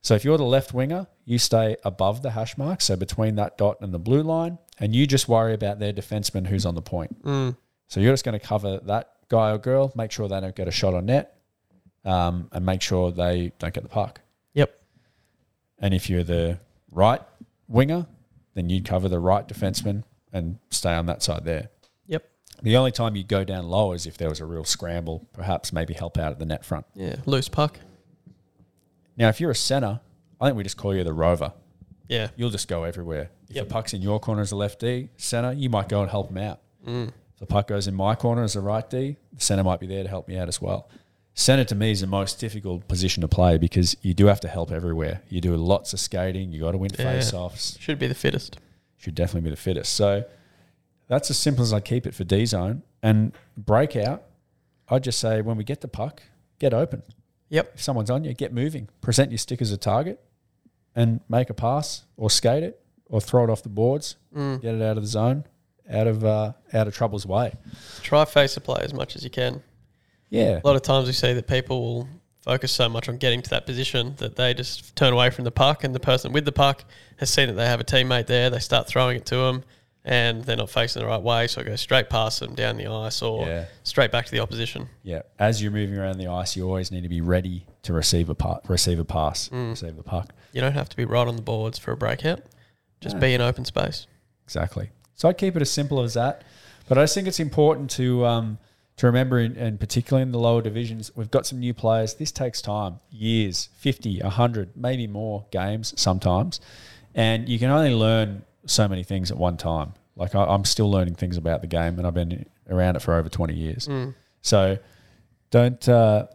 So if you're the left winger, you stay above the hash mark, so between that dot and the blue line, and you just worry about their defenseman who's on the point. Mm. So you're just going to cover that guy or girl, make sure they don't get a shot on net, um, and make sure they don't get the puck. Yep. And if you're the right winger, then you'd cover the right defenseman and stay on that side there. Yep. The only time you go down low is if there was a real scramble, perhaps maybe help out at the net front. Yeah. Loose puck. Now, if you're a center, I think we just call you the rover. Yeah. You'll just go everywhere. If Yep. the puck's in your corner as a left D, center, you might go and help him out. Mm. If the puck goes in my corner as a right D, the center might be there to help me out as well. Center to me is the most difficult position to play because you do have to help everywhere. You do lots of skating. You got to win Yeah. face-offs. Should be the fittest. Should definitely be the fittest. So that's as simple as I keep it for D zone and breakout. I'd just say when we get the puck, get open. Yep. If someone's on you, get moving. Present your stick as a target and make a pass or skate it or throw it off the boards. Mm. Get it out of the zone, out of uh, out of trouble's way. Try face the play as much as you can. Yeah. A lot of times we see that people will focus so much on getting to that position that they just turn away from the puck, and the person with the puck has seen that they have a teammate there. They start throwing it to them, and they're not facing the right way, so it goes straight past them down the ice or Yeah. straight back to the opposition. Yeah, as you're moving around the ice, you always need to be ready to receive a pa- receive a pass, Mm. receive the puck. You don't have to be right on the boards for a breakout. Just No. be in open space. Exactly. So I'd keep it as simple as that. But I just think it's important to um, to remember, in, and particularly in the lower divisions, we've got some new players. This takes time, years, 50, 100, maybe more games sometimes. And you can only learn so many things at one time. Like I, I'm still learning things about the game, and I've been around it for over 20 years. Mm. So don't uh,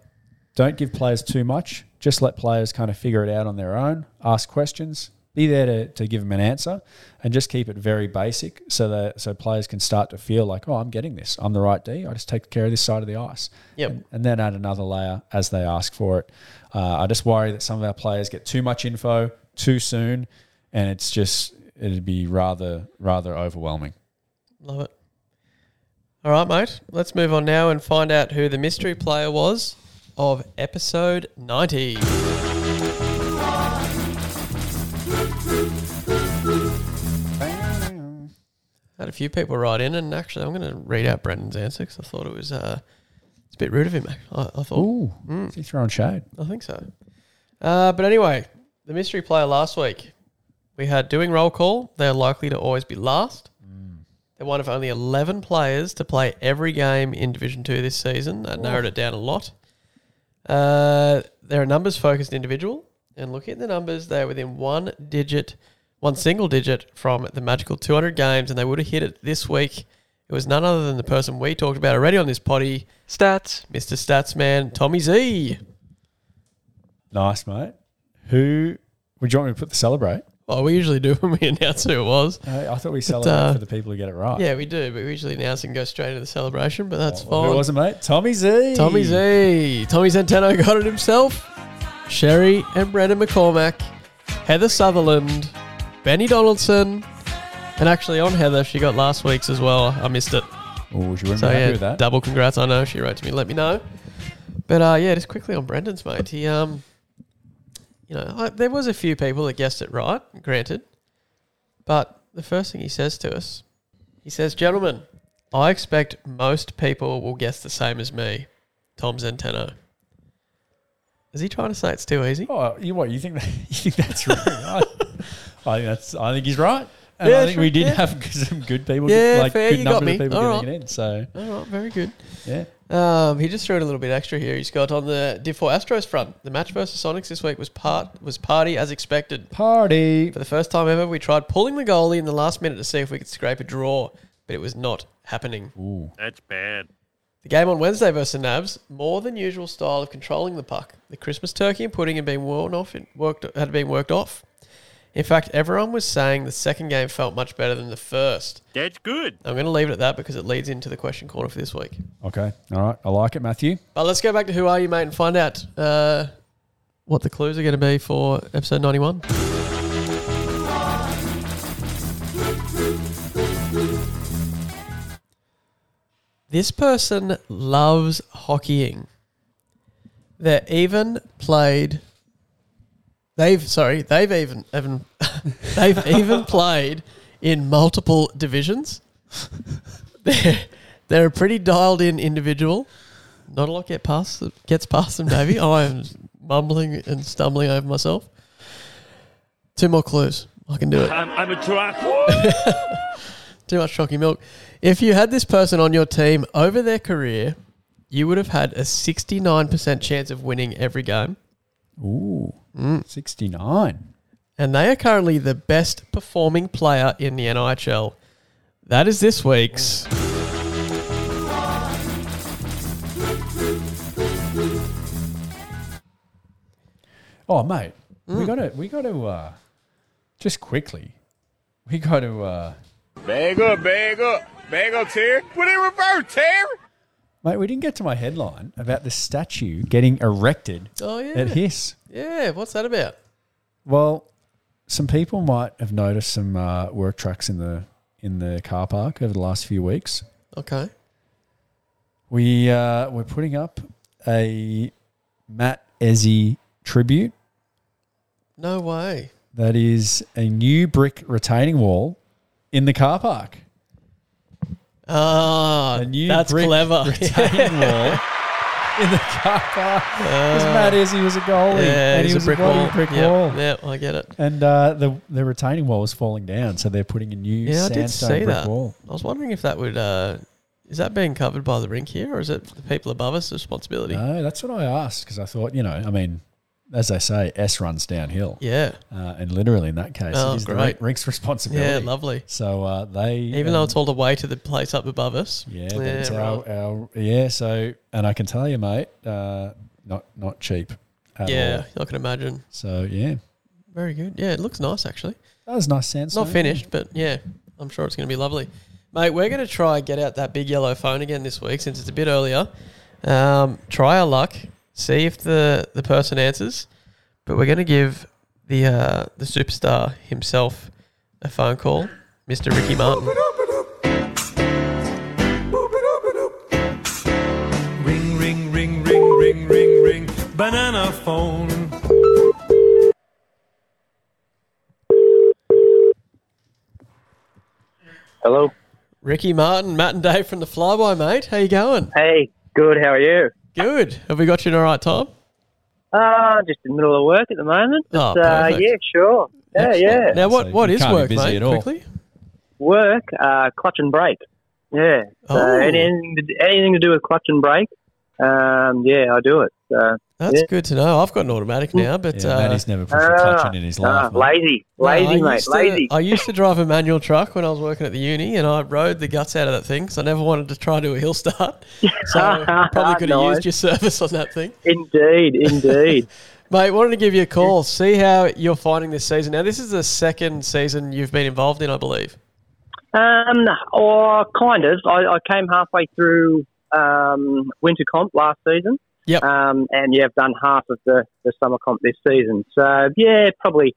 don't give players too much. Just let players kind of figure it out on their own. Ask questions. Be there to, to give them an answer, and just keep it very basic, so that so players can start to feel like, oh, I'm getting this. I'm the right D. I just take care of this side of the ice. Yep. And, and then add another layer as they ask for it. Uh, I just worry that some of our players get too much info too soon, and it's just it'd be rather rather overwhelming. Love it. All right, mate. Let's move on now and find out who the mystery player was of episode 90. Had a few people write in, and actually, I'm going to read out Brendan's answer because I thought it was uh, it's a bit rude of him. I, I thought. Ooh, Mm. is he throwing shade? I think so. Uh, but anyway, the mystery player last week, we had doing roll call. They're likely to always be last. They're one of only 11 players to play every game in Division 2 this season. That narrowed it down a lot. Uh, they're a numbers focused individual. And looking at the numbers, they're within one digit, one single digit from the magical 200 games. And they would have hit it this week It was none other than the person we talked about already on this potty, Stats. Mr. Statsman Tommy Z. Nice, mate. Who would you want me to put the celebrate? Well, we usually do [laughs] when we announce who it was. I, I thought we celebrate uh, for the people who get it right. Yeah, we do, but we usually announce and go straight into the celebration, but that's Well, fine. Who was it, mate? Tommy Z. Tommy Z. Tommy Zenteno got it himself. Sherry and Brendan McCormack. Heather Sutherland. Benny Donaldson. And actually, on Heather, she got last week's as well. I missed it. Oh, she wouldn't So, be happy yeah, with that. double congrats. I know she wrote to me, let me know. But uh, yeah, just quickly on Brendan's, mate. He, um, you know, I, there was a few people that guessed it right, granted. But the first thing he says to us, he says, Gentlemen, I expect most people will guess the same as me, Tom Zenteno. Is he trying to say it's too easy? Oh, you what? You think that, [laughs] you think that's right? I, I think that's. I think he's right. And Yeah, I think we did yeah. have [laughs] some good people. Yeah, like fair, good you got number me. of people All getting right. it in. So All right, very good. yeah, Um, he just threw in a little bit extra here. He's got on the Div 4 Astros front. The match versus Sonics this week was part was party as expected. party. For the first time ever, we tried pulling the goalie in the last minute to see if we could scrape a draw, but it was not happening. Ooh, That's bad. The game on Wednesday versus Nabs, more than usual style of controlling the puck. The Christmas turkey and pudding had been worn off, worked had been worked off. In fact, everyone was saying the second game felt much better than the first. That's good. I'm going to leave it at that because it leads into the question corner for this week. okay, all right. I like it, Matthew. But let's go back to who are you, mate, and find out uh, what the clues are going to be for episode 91. This person loves hockeying. They're even played. They've sorry. They've even even [laughs] they've even played in multiple divisions. They're, they're a pretty dialed in individual. Not a lot get past gets past them, Davey. I am mumbling and stumbling over myself. Two more clues. I can do it. I'm, I'm a truck. [laughs] Too much chalky milk. If you had this person on your team over their career, you would have had a 69% chance of winning every game. Ooh, Mm. 69. And they are currently the best performing player in the NIHL. That is this week's. Oh, mate, we Mm. got to we got to uh, just quickly. We got to. Uh, Bag up, bag up, bag up, Terry. Put it in reverse, Terry. Mate, we didn't get to my headline about the statue getting erected Oh, yeah. at Hiss. Yeah, what's that about? Well, some people might have noticed some uh, work trucks in the in the car park over the last few weeks. Okay. We uh, we're putting up a Matt Ezzy tribute. No way. That is a new brick retaining wall in the car park. Ah, A new that's brick clever. [laughs] retaining [laughs] wall in the car park. Because Matt Ezzy was a goalie, Yeah, and he was a brick bloody wall. brick Yep, wall. yep, I get it. And uh, the the retaining wall was falling down, so they're putting a new Yeah, I did sandstone see brick that. wall. I was wondering if that would. Uh, is that being covered by the rink here, or is it the people above us' responsibility? No, that's what I asked because I thought, you know, I mean, as they say, S runs downhill. Yeah. Uh, and literally in that case, Oh, it is great. rink- rink's responsibility. Yeah, lovely. So uh, they, Even though um, it's all the way to the place up above us. yeah, that's right. our, our yeah. So and I can tell you, mate, uh, not not cheap. At yeah, all. I can imagine. So yeah, Very good. Yeah, it looks nice actually. that was nice sandstone. not finished, but yeah, I'm sure it's going to be lovely. Mate, we're going to try and get out that big yellow phone again this week since it's a bit earlier. Um, try our luck, see if the, the person answers. But we're going to give the uh, the superstar himself a phone call, Mr. Ricky [laughs] Martin. Ring, ring, ring, ring, ring, ring, ring. Banana phone. Hello. Ricky Martin, Matt and Dave from the Flyby, mate. How you going? Hey, good. How are you? Good. Have we got you in the right time? Uh, just in the middle of work at the moment. Oh, uh, perfect. yeah, sure. Yeah, yeah. Now, what, So what you is can't work, busy mate? at all. Quickly. Work, uh, clutch and brake. Yeah. So Oh. anything, to, anything to do with clutch and brake, um, yeah, I do it. So That's Yeah. good to know. I've got an automatic now, but Yeah, uh, Matty's never pushed a clutch in in his life. mate. lazy, lazy, I mate, used to- lazy. I used to drive a manual truck when I was working at the uni, and I rode the guts out of that thing because I never wanted to try to do a hill start. [laughs] So I probably could have Nice. used your service on that thing. Indeed, [laughs] indeed. Mate, wanted to give you a call, see how you're finding this season. Now, this is the second season you've been involved in, I believe. Um, or kind of. I, I came halfway through um, winter comp last season. Yep. Um, and yeah, I've done half of the, the summer comp this season. So yeah, probably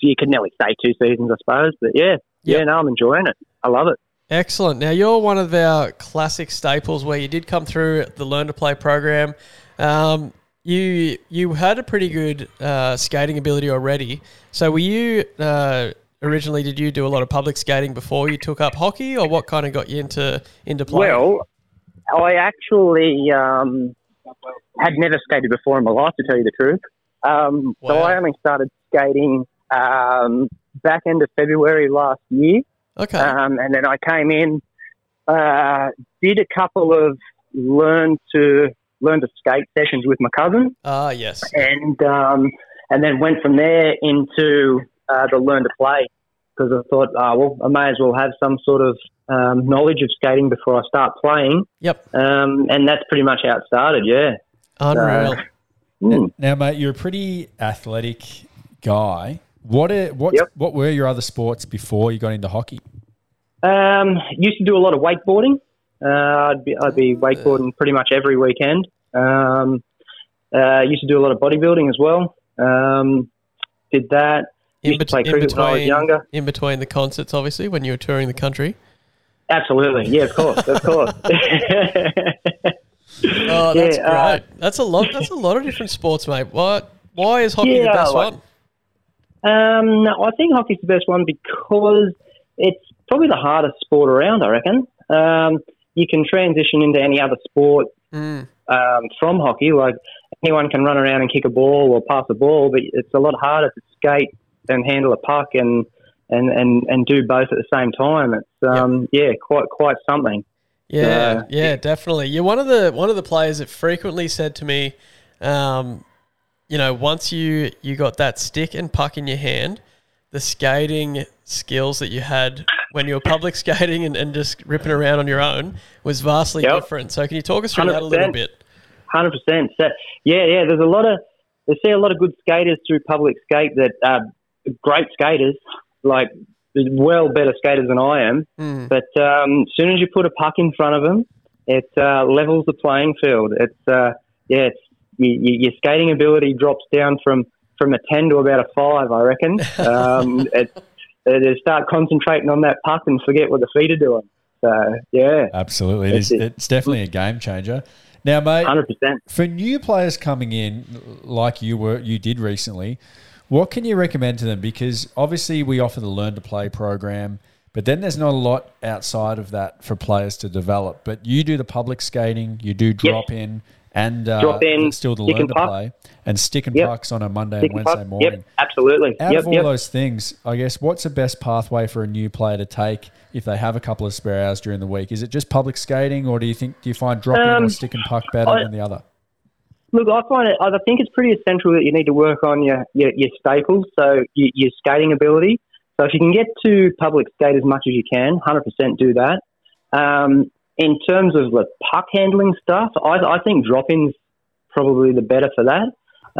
you could nearly say two seasons, I suppose. But yeah, yeah, no, I'm enjoying it. I love it. Excellent. Now, you're one of our classic staples where you did come through the Learn to Play program. Um, you you had a pretty good uh, skating ability already. So, were you uh, originally? Did you do a lot of public skating before you took up hockey, or what kind of got you into into playing? Well, I actually um, had never skated before in my life, to tell you the truth. Um, So I only started skating um, back end of February last year. Okay. Um, and then I came in, uh, did a couple of learn to learn to skate sessions with my cousin, Ah, yes. and um, and then went from there into uh, the learn to play because I thought, oh, well, I may as well have some sort of um, knowledge of skating before I start playing. Yep. Um, and that's pretty much how it started. Yeah. Unreal. Mm. Now, mate, you're a pretty athletic guy. What are, what what were your other sports before you got into hockey? Um, used to do a lot of wakeboarding. Uh, I'd be I'd be wakeboarding pretty much every weekend. Um, uh, used to do a lot of bodybuilding as well. Um, did that. Used to play in cricket when I was younger. in between the concerts, obviously, when you were touring the country. Absolutely, yeah, of course, of course. [laughs] Oh, that's Yeah, uh, great. that's a lot. That's a lot of different sports, mate. What? Why is hockey the best like- one? Um, I think hockey's the best one because it's probably the hardest sport around. I reckon. Um, you can transition into any other sport Mm. um, from hockey. Like anyone can run around and kick a ball or pass a ball, but it's a lot harder to skate and handle a puck and and, and, and do both at the same time. It's um, yeah, quite quite something. Yeah, Uh, yeah, definitely. You're one of the one of the players that frequently said to me, um, you know, once you you got that stick and puck in your hand, the skating skills that you had when you were public [laughs] skating and, and just ripping around on your own was vastly Yep. different. So can you talk us through that a little bit? Hundred percent. So yeah, yeah. There's a lot of they see a lot of good skaters through public skate that are great skaters, like well better skaters than I am. Mm. But um, as soon as you put a puck in front of them, it uh, levels the playing field. It's uh, yeah, it's you, you, your skating ability drops down from from a ten to about a five, I reckon. [laughs] Um, it, they start concentrating on that puck and forget what the feet are doing. So yeah, Absolutely, it is, That's it. it's definitely a game changer. Now, mate, hundred percent. for new players coming in, like you were, you did recently, what can you recommend to them? Because obviously we offer the Learn to Play program, but then there's not a lot outside of that for players to develop. But you do the public skating, you do drop in, and uh, Drop in, still the Learn to puck. Play, and stick and Yep. pucks on a Monday Stick and and Wednesday puck. morning. Yep, absolutely. Out Yep, of all yep. those things, I guess what's the best pathway for a new player to take if they have a couple of spare hours during the week? Is it just public skating, or do you think do you find drop in or Um, stick and puck better I- than the other? Look, I find it. I think it's pretty essential that you need to work on your your, your staples, so your, your skating ability. So if you can get to public skate as much as you can, hundred percent do that. Um, in terms of the puck handling stuff, I, I think drop-ins probably the better for that.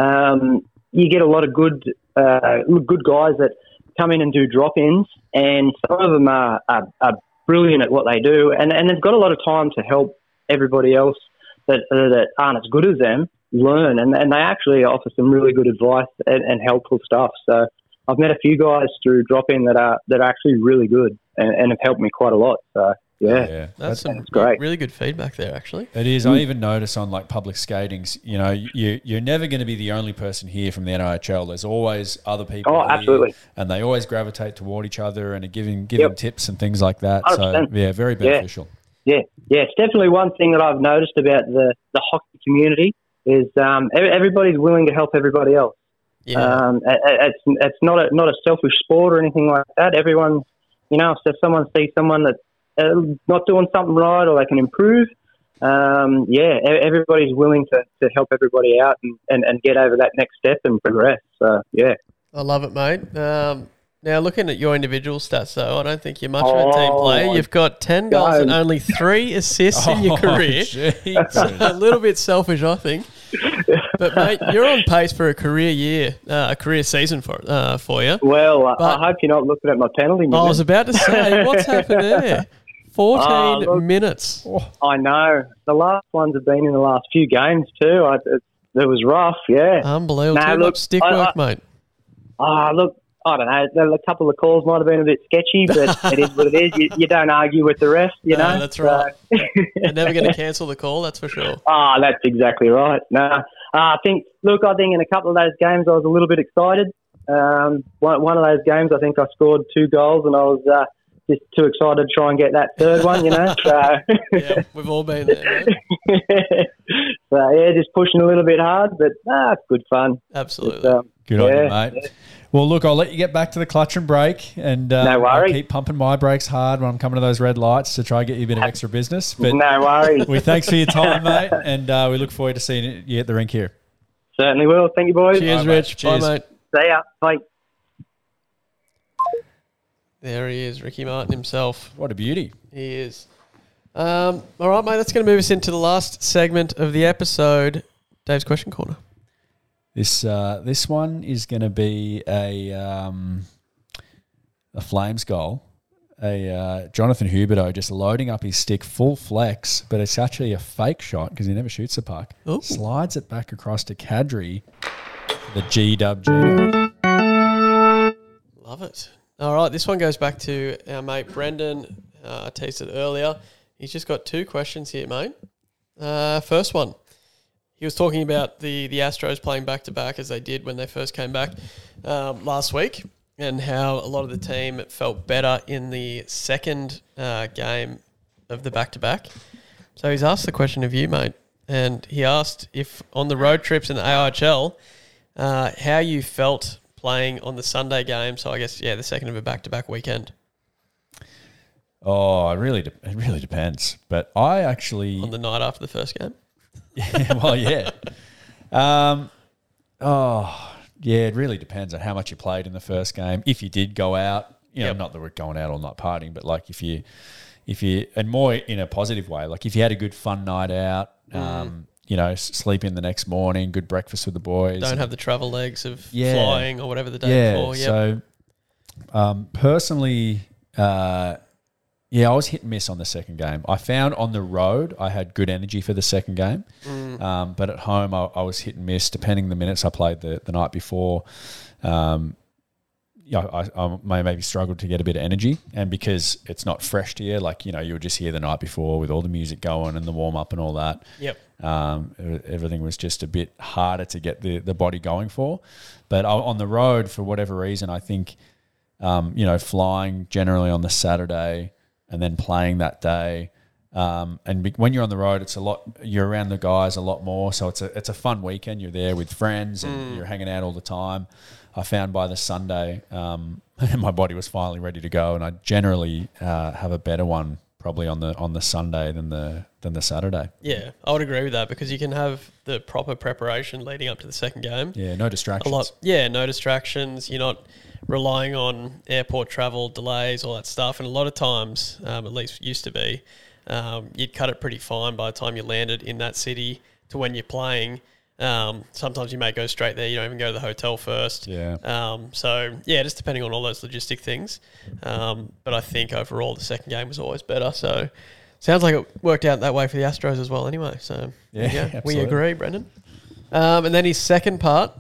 Um, you get a lot of good uh, good guys that come in and do drop-ins, and some of them are, are, are brilliant at what they do, and, and they've got a lot of time to help everybody else that that aren't as good as them learn, and, and they actually offer some really good advice and, and helpful stuff. So I've met a few guys through drop-in that are that are actually really good and, and have helped me quite a lot. So yeah, That's some that's great. really good feedback there, actually. It is. Mm. I even notice on like public skatings, you know, you you're never going to be the only person here from the NIHL. There's always other people. Oh, here, absolutely. And they always gravitate toward each other and are giving giving Yep. tips and things like that. So 100%. yeah, very Yeah. beneficial. Yeah, yeah, it's definitely one thing that I've noticed about the, the hockey community is um, everybody's willing to help everybody else. Yeah. Um, it- it- it's it's not a not a selfish sport or anything like that. Everyone, you know, if someone sees someone that's uh, not doing something right or they can improve, um, yeah, everybody's willing to, to help everybody out and, and, and get over that next step and progress. So yeah. I love it, mate. Um, now, looking at your individual stats, though, I don't think you're much of a team Oh, player. You've got 10 goals and only three assists in your [laughs] Oh, career. Jesus. [laughs] a little bit selfish, I think. But, mate, you're on pace for a career year, uh, a career season for uh, for you. Well, I- But- I hope you're not looking at my penalty. I was about to say, what's happened [laughs] there? 14 Oh, look. minutes. I know. The last ones have been in the last few games too. I, it, it was rough, yeah. Unbelievable. Nah, Too look, stick I- work, I- mate. Ah, look, I don't know. A couple of calls might have been a bit sketchy, but [laughs] it is what it is. You, you don't argue with the rest, you No, know. that's So- right. [laughs] You're never going to cancel the call, that's for sure. Ah, that's exactly right. No, uh, I think. Look, I think in a couple of those games, I was a little bit excited. Um, one, one of those games, I think I scored two goals, and I was uh, just too excited to try and get that third one. You know, so [laughs] Yeah, we've all been there, mate. so yeah, just pushing a little bit hard, but ah, good fun. Absolutely. It's, um, Good on you, yeah, mate. Well, look, I'll let you get back to the clutch and brake, and uh, No I'll worries. keep pumping my brakes hard when I'm coming to those red lights to try and get you a bit of extra business. But no worries. [laughs] we thanks for your time, mate, and uh, we look forward to seeing you at the rink here. Certainly will. Thank you, boys. Cheers, Bye, mate. Rich. Bye, Cheers. mate. See ya. Bye. There he is, Ricky Martin himself. What a beauty! He is. Um, all right, mate. That's going to move us into the last segment of the episode. Dave's question corner. This uh, this one is going to be a um, a Flames goal. A uh, Jonathan Huberdeau just loading up his stick full flex, but it's actually a fake shot because he never shoots the puck. Ooh. Slides it back across to Kadri. The G Dub Gino. Love it. All right, this one goes back to our mate Brendan. Uh, I teased it earlier. He's just got two questions here, mate. Uh, first one. He was talking about the, the Astros playing back to back as they did when they first came back um, last week, and how a lot of the team felt better in the second uh, game of the back to back. So he's asked the question of you, mate, and he asked if on the road trips in the AIHL, uh, how you felt playing on the Sunday game. So I guess yeah, the second of a back to back weekend Oh, it really, de- it really depends. But I actually, on the night after the first game. [laughs] well, yeah. Um, oh, yeah. It really depends on how much you played in the first game. If you did go out, you know, Yep. not that we're going out all night partying, but like if you, if you, and more in a positive way, like if you had a good fun night out, Mm. um, you know, sleep in the next morning, good breakfast with the boys. Don't have the travel legs of Yeah. flying or whatever the day yeah. before. Yep. So, um, personally, uh, yeah, I was hit and miss on the second game. I found on the road I had good energy for the second game, Mm. um, but at home I, I was hit and miss depending the minutes I played the, the night before. Um, yeah, I, I may maybe struggled to get a bit of energy, and because it's not fresh to you, like you know, you were just here the night before with all the music going and the warm up and all that. Yep. Um, everything was just a bit harder to get the, the body going for. But on the road, for whatever reason, I think, um, you know, flying generally on the Saturday and then playing that day. Um, and when you're on the road, it's a lot. You're around the guys a lot more, so it's a it's a fun weekend. You're there with friends and Mm. you're hanging out all the time. I found by the Sunday, um, [laughs] my body was finally ready to go, and I generally uh, have a better one probably on the on the Sunday than the than the Saturday. Yeah, I would agree with that because you can have the proper preparation leading up to the second game. Yeah, no distractions. A lot. Yeah, no distractions. You're not relying on airport travel delays, all that stuff. And a lot of times, um, at least used to be, um, you'd cut it pretty fine by the time you landed in that city to when you're playing. Um, sometimes you may go straight there. You don't even go to the hotel first. Yeah. Um, so yeah, just depending on all those logistic things. Um, but I think overall the second game was always better. So sounds like it worked out that way for the Astros as well. Anyway, so Yeah, we agree, Brendan. Um, and then his second part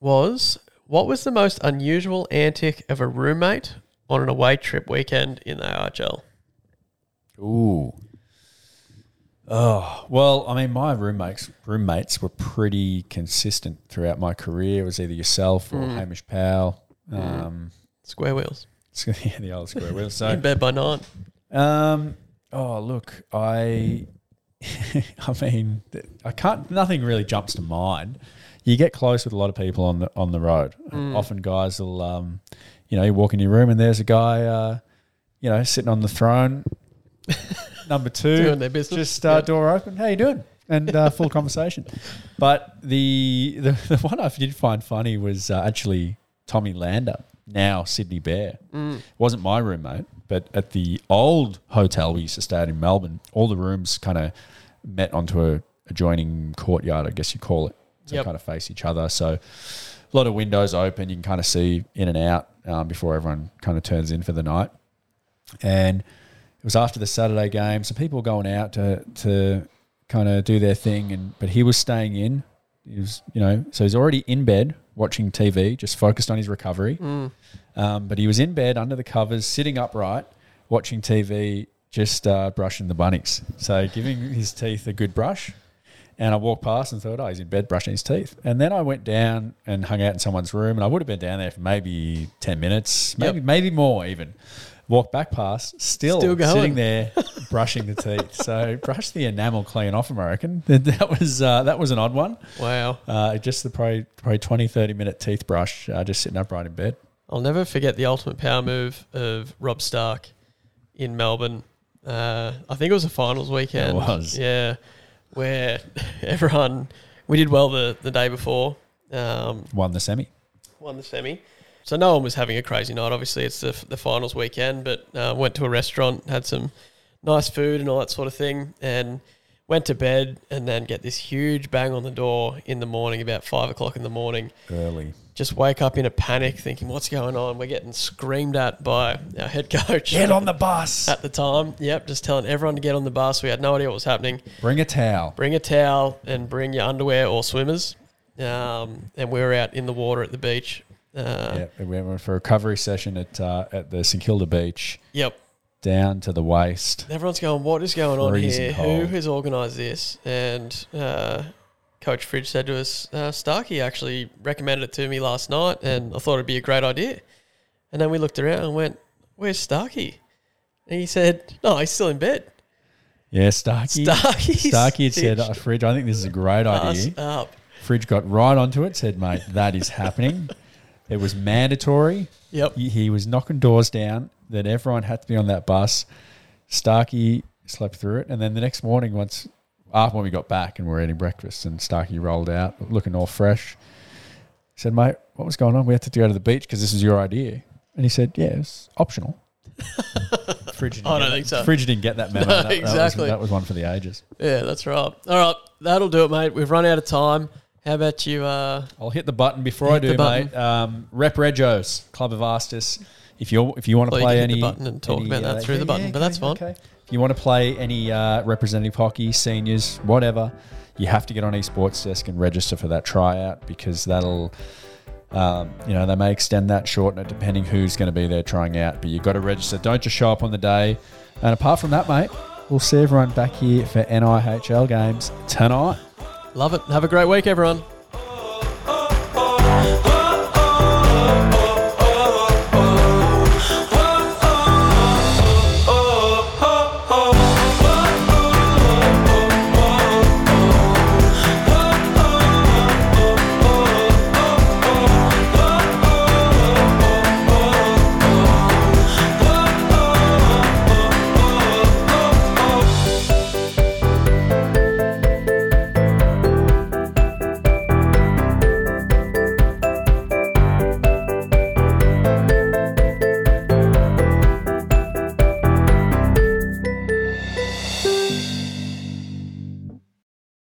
was what was the most unusual antic of a roommate on an away trip weekend in the AHL? Ooh. Oh well, I mean, my roommates roommates were pretty consistent throughout my career. It was either yourself or Mm. Hamish Powell. Mm. Um, Square wheels. [laughs] yeah, the old square wheel. So [laughs] in bed by nine. Um. Oh, look, I. [laughs] I mean, th- I can't. Nothing really jumps to mind. You get close with a lot of people on the on the road. Mm. Often, guys will, um, you know, you walk in your room and there's a guy, uh, you know, sitting on the throne. Number two, Doing their business. just uh, Yeah. door open. How you doing? And uh, full [laughs] conversation. But the, the the one I did find funny was uh, actually Tommy Lander, now Sydney Bear. Mm. Wasn't my roommate, but at the old hotel we used to stay at in Melbourne, all the rooms kind of met onto a adjoining courtyard, I guess you call it. So Yep. kind of face each other. So a lot of windows open. You can kind of see in and out um, before everyone kind of turns in for the night. And it was after the Saturday game, so people were going out to to kind of do their thing, and but he was staying in. He was, you know, so he's already in bed watching TV, just focused on his recovery. Mm. Um, but he was in bed under the covers, sitting upright, watching TV, just uh, brushing the bunnies. So giving his teeth a good brush. And I walked past and thought, oh, he's in bed brushing his teeth. And then I went down and hung out in someone's room, and I would have been down there for maybe ten minutes, maybe maybe more even. Walked back past, still, Still going. sitting there [laughs] brushing the teeth. So brush the enamel clean off him, I reckon. [laughs] That was uh, that was an odd one. Wow. Uh, just the probably, probably 20, 30 minute teeth brush, uh, just sitting upright in bed. I'll never forget the ultimate power move of Rob Stark in Melbourne. Uh, I think it was a finals weekend. It was. Yeah. Where [laughs] everyone, we did well the, the day before, um, Won the semi. won the semi. So no one was having a crazy night. Obviously, it's the, the finals weekend, but uh, went to a restaurant, had some nice food and all that sort of thing, and went to bed and then get this huge bang on the door in the morning, about five o'clock in the morning. Early. Just wake up in a panic, thinking, "What's going on?" We're getting screamed at by our head coach. Get on the bus. at the time. Yep, just telling everyone to get on the bus. We had no idea what was happening. Bring a towel. Bring a towel and bring your underwear or swimmers. Um, and we were out in the water at the beach. Uh, yeah, we went for a recovery session at uh, at the St Kilda beach. Yep. Down to the waist. Everyone's going, what is going on Freezing here? cold. Who has organised this? And uh, Coach Fridge said to us, uh, Starkey actually recommended it to me last night, and I thought it'd be a great idea. And then we looked around and went, where's Starkey? And he said, no, he's still in bed. Yeah, Starkey. Starkey Starkey had said, oh, Fridge, I think this is a great idea. up. Fridge got right onto it, said, mate, that is happening. [laughs] It was mandatory. Yep. He, he was knocking doors down, that everyone had to be on that bus. Starkey slept through it. And then the next morning, once after when we got back and we are eating breakfast, and Starkey rolled out looking all fresh, he said, mate, what was going on? We had to go to the beach because this is your idea. And he said, yeah, it's optional. [laughs] Fridge didn't I don't get think that- so. Fridge didn't get that memo. [laughs] No, That- that was- exactly. that was one for the ages. Yeah, that's right. All right, that'll do it, mate. We've run out of time. How about you? Uh, I'll hit the button before I do, mate. Um, Rep Regos Club of Astis. if you if you want to play any the button and talk any, about that uh, through the button, yeah, but that's fine. okay. If you want to play any uh, representative hockey, seniors, whatever, you have to get on esports desk and register for that tryout because that'll. Um, you know, they may extend that, shorten it, depending who's going to be there trying out. But you've got to register. Don't just show up on the day. And apart from that, mate, we'll see everyone back here for NIHL games tonight. Love it. Have a great week, everyone.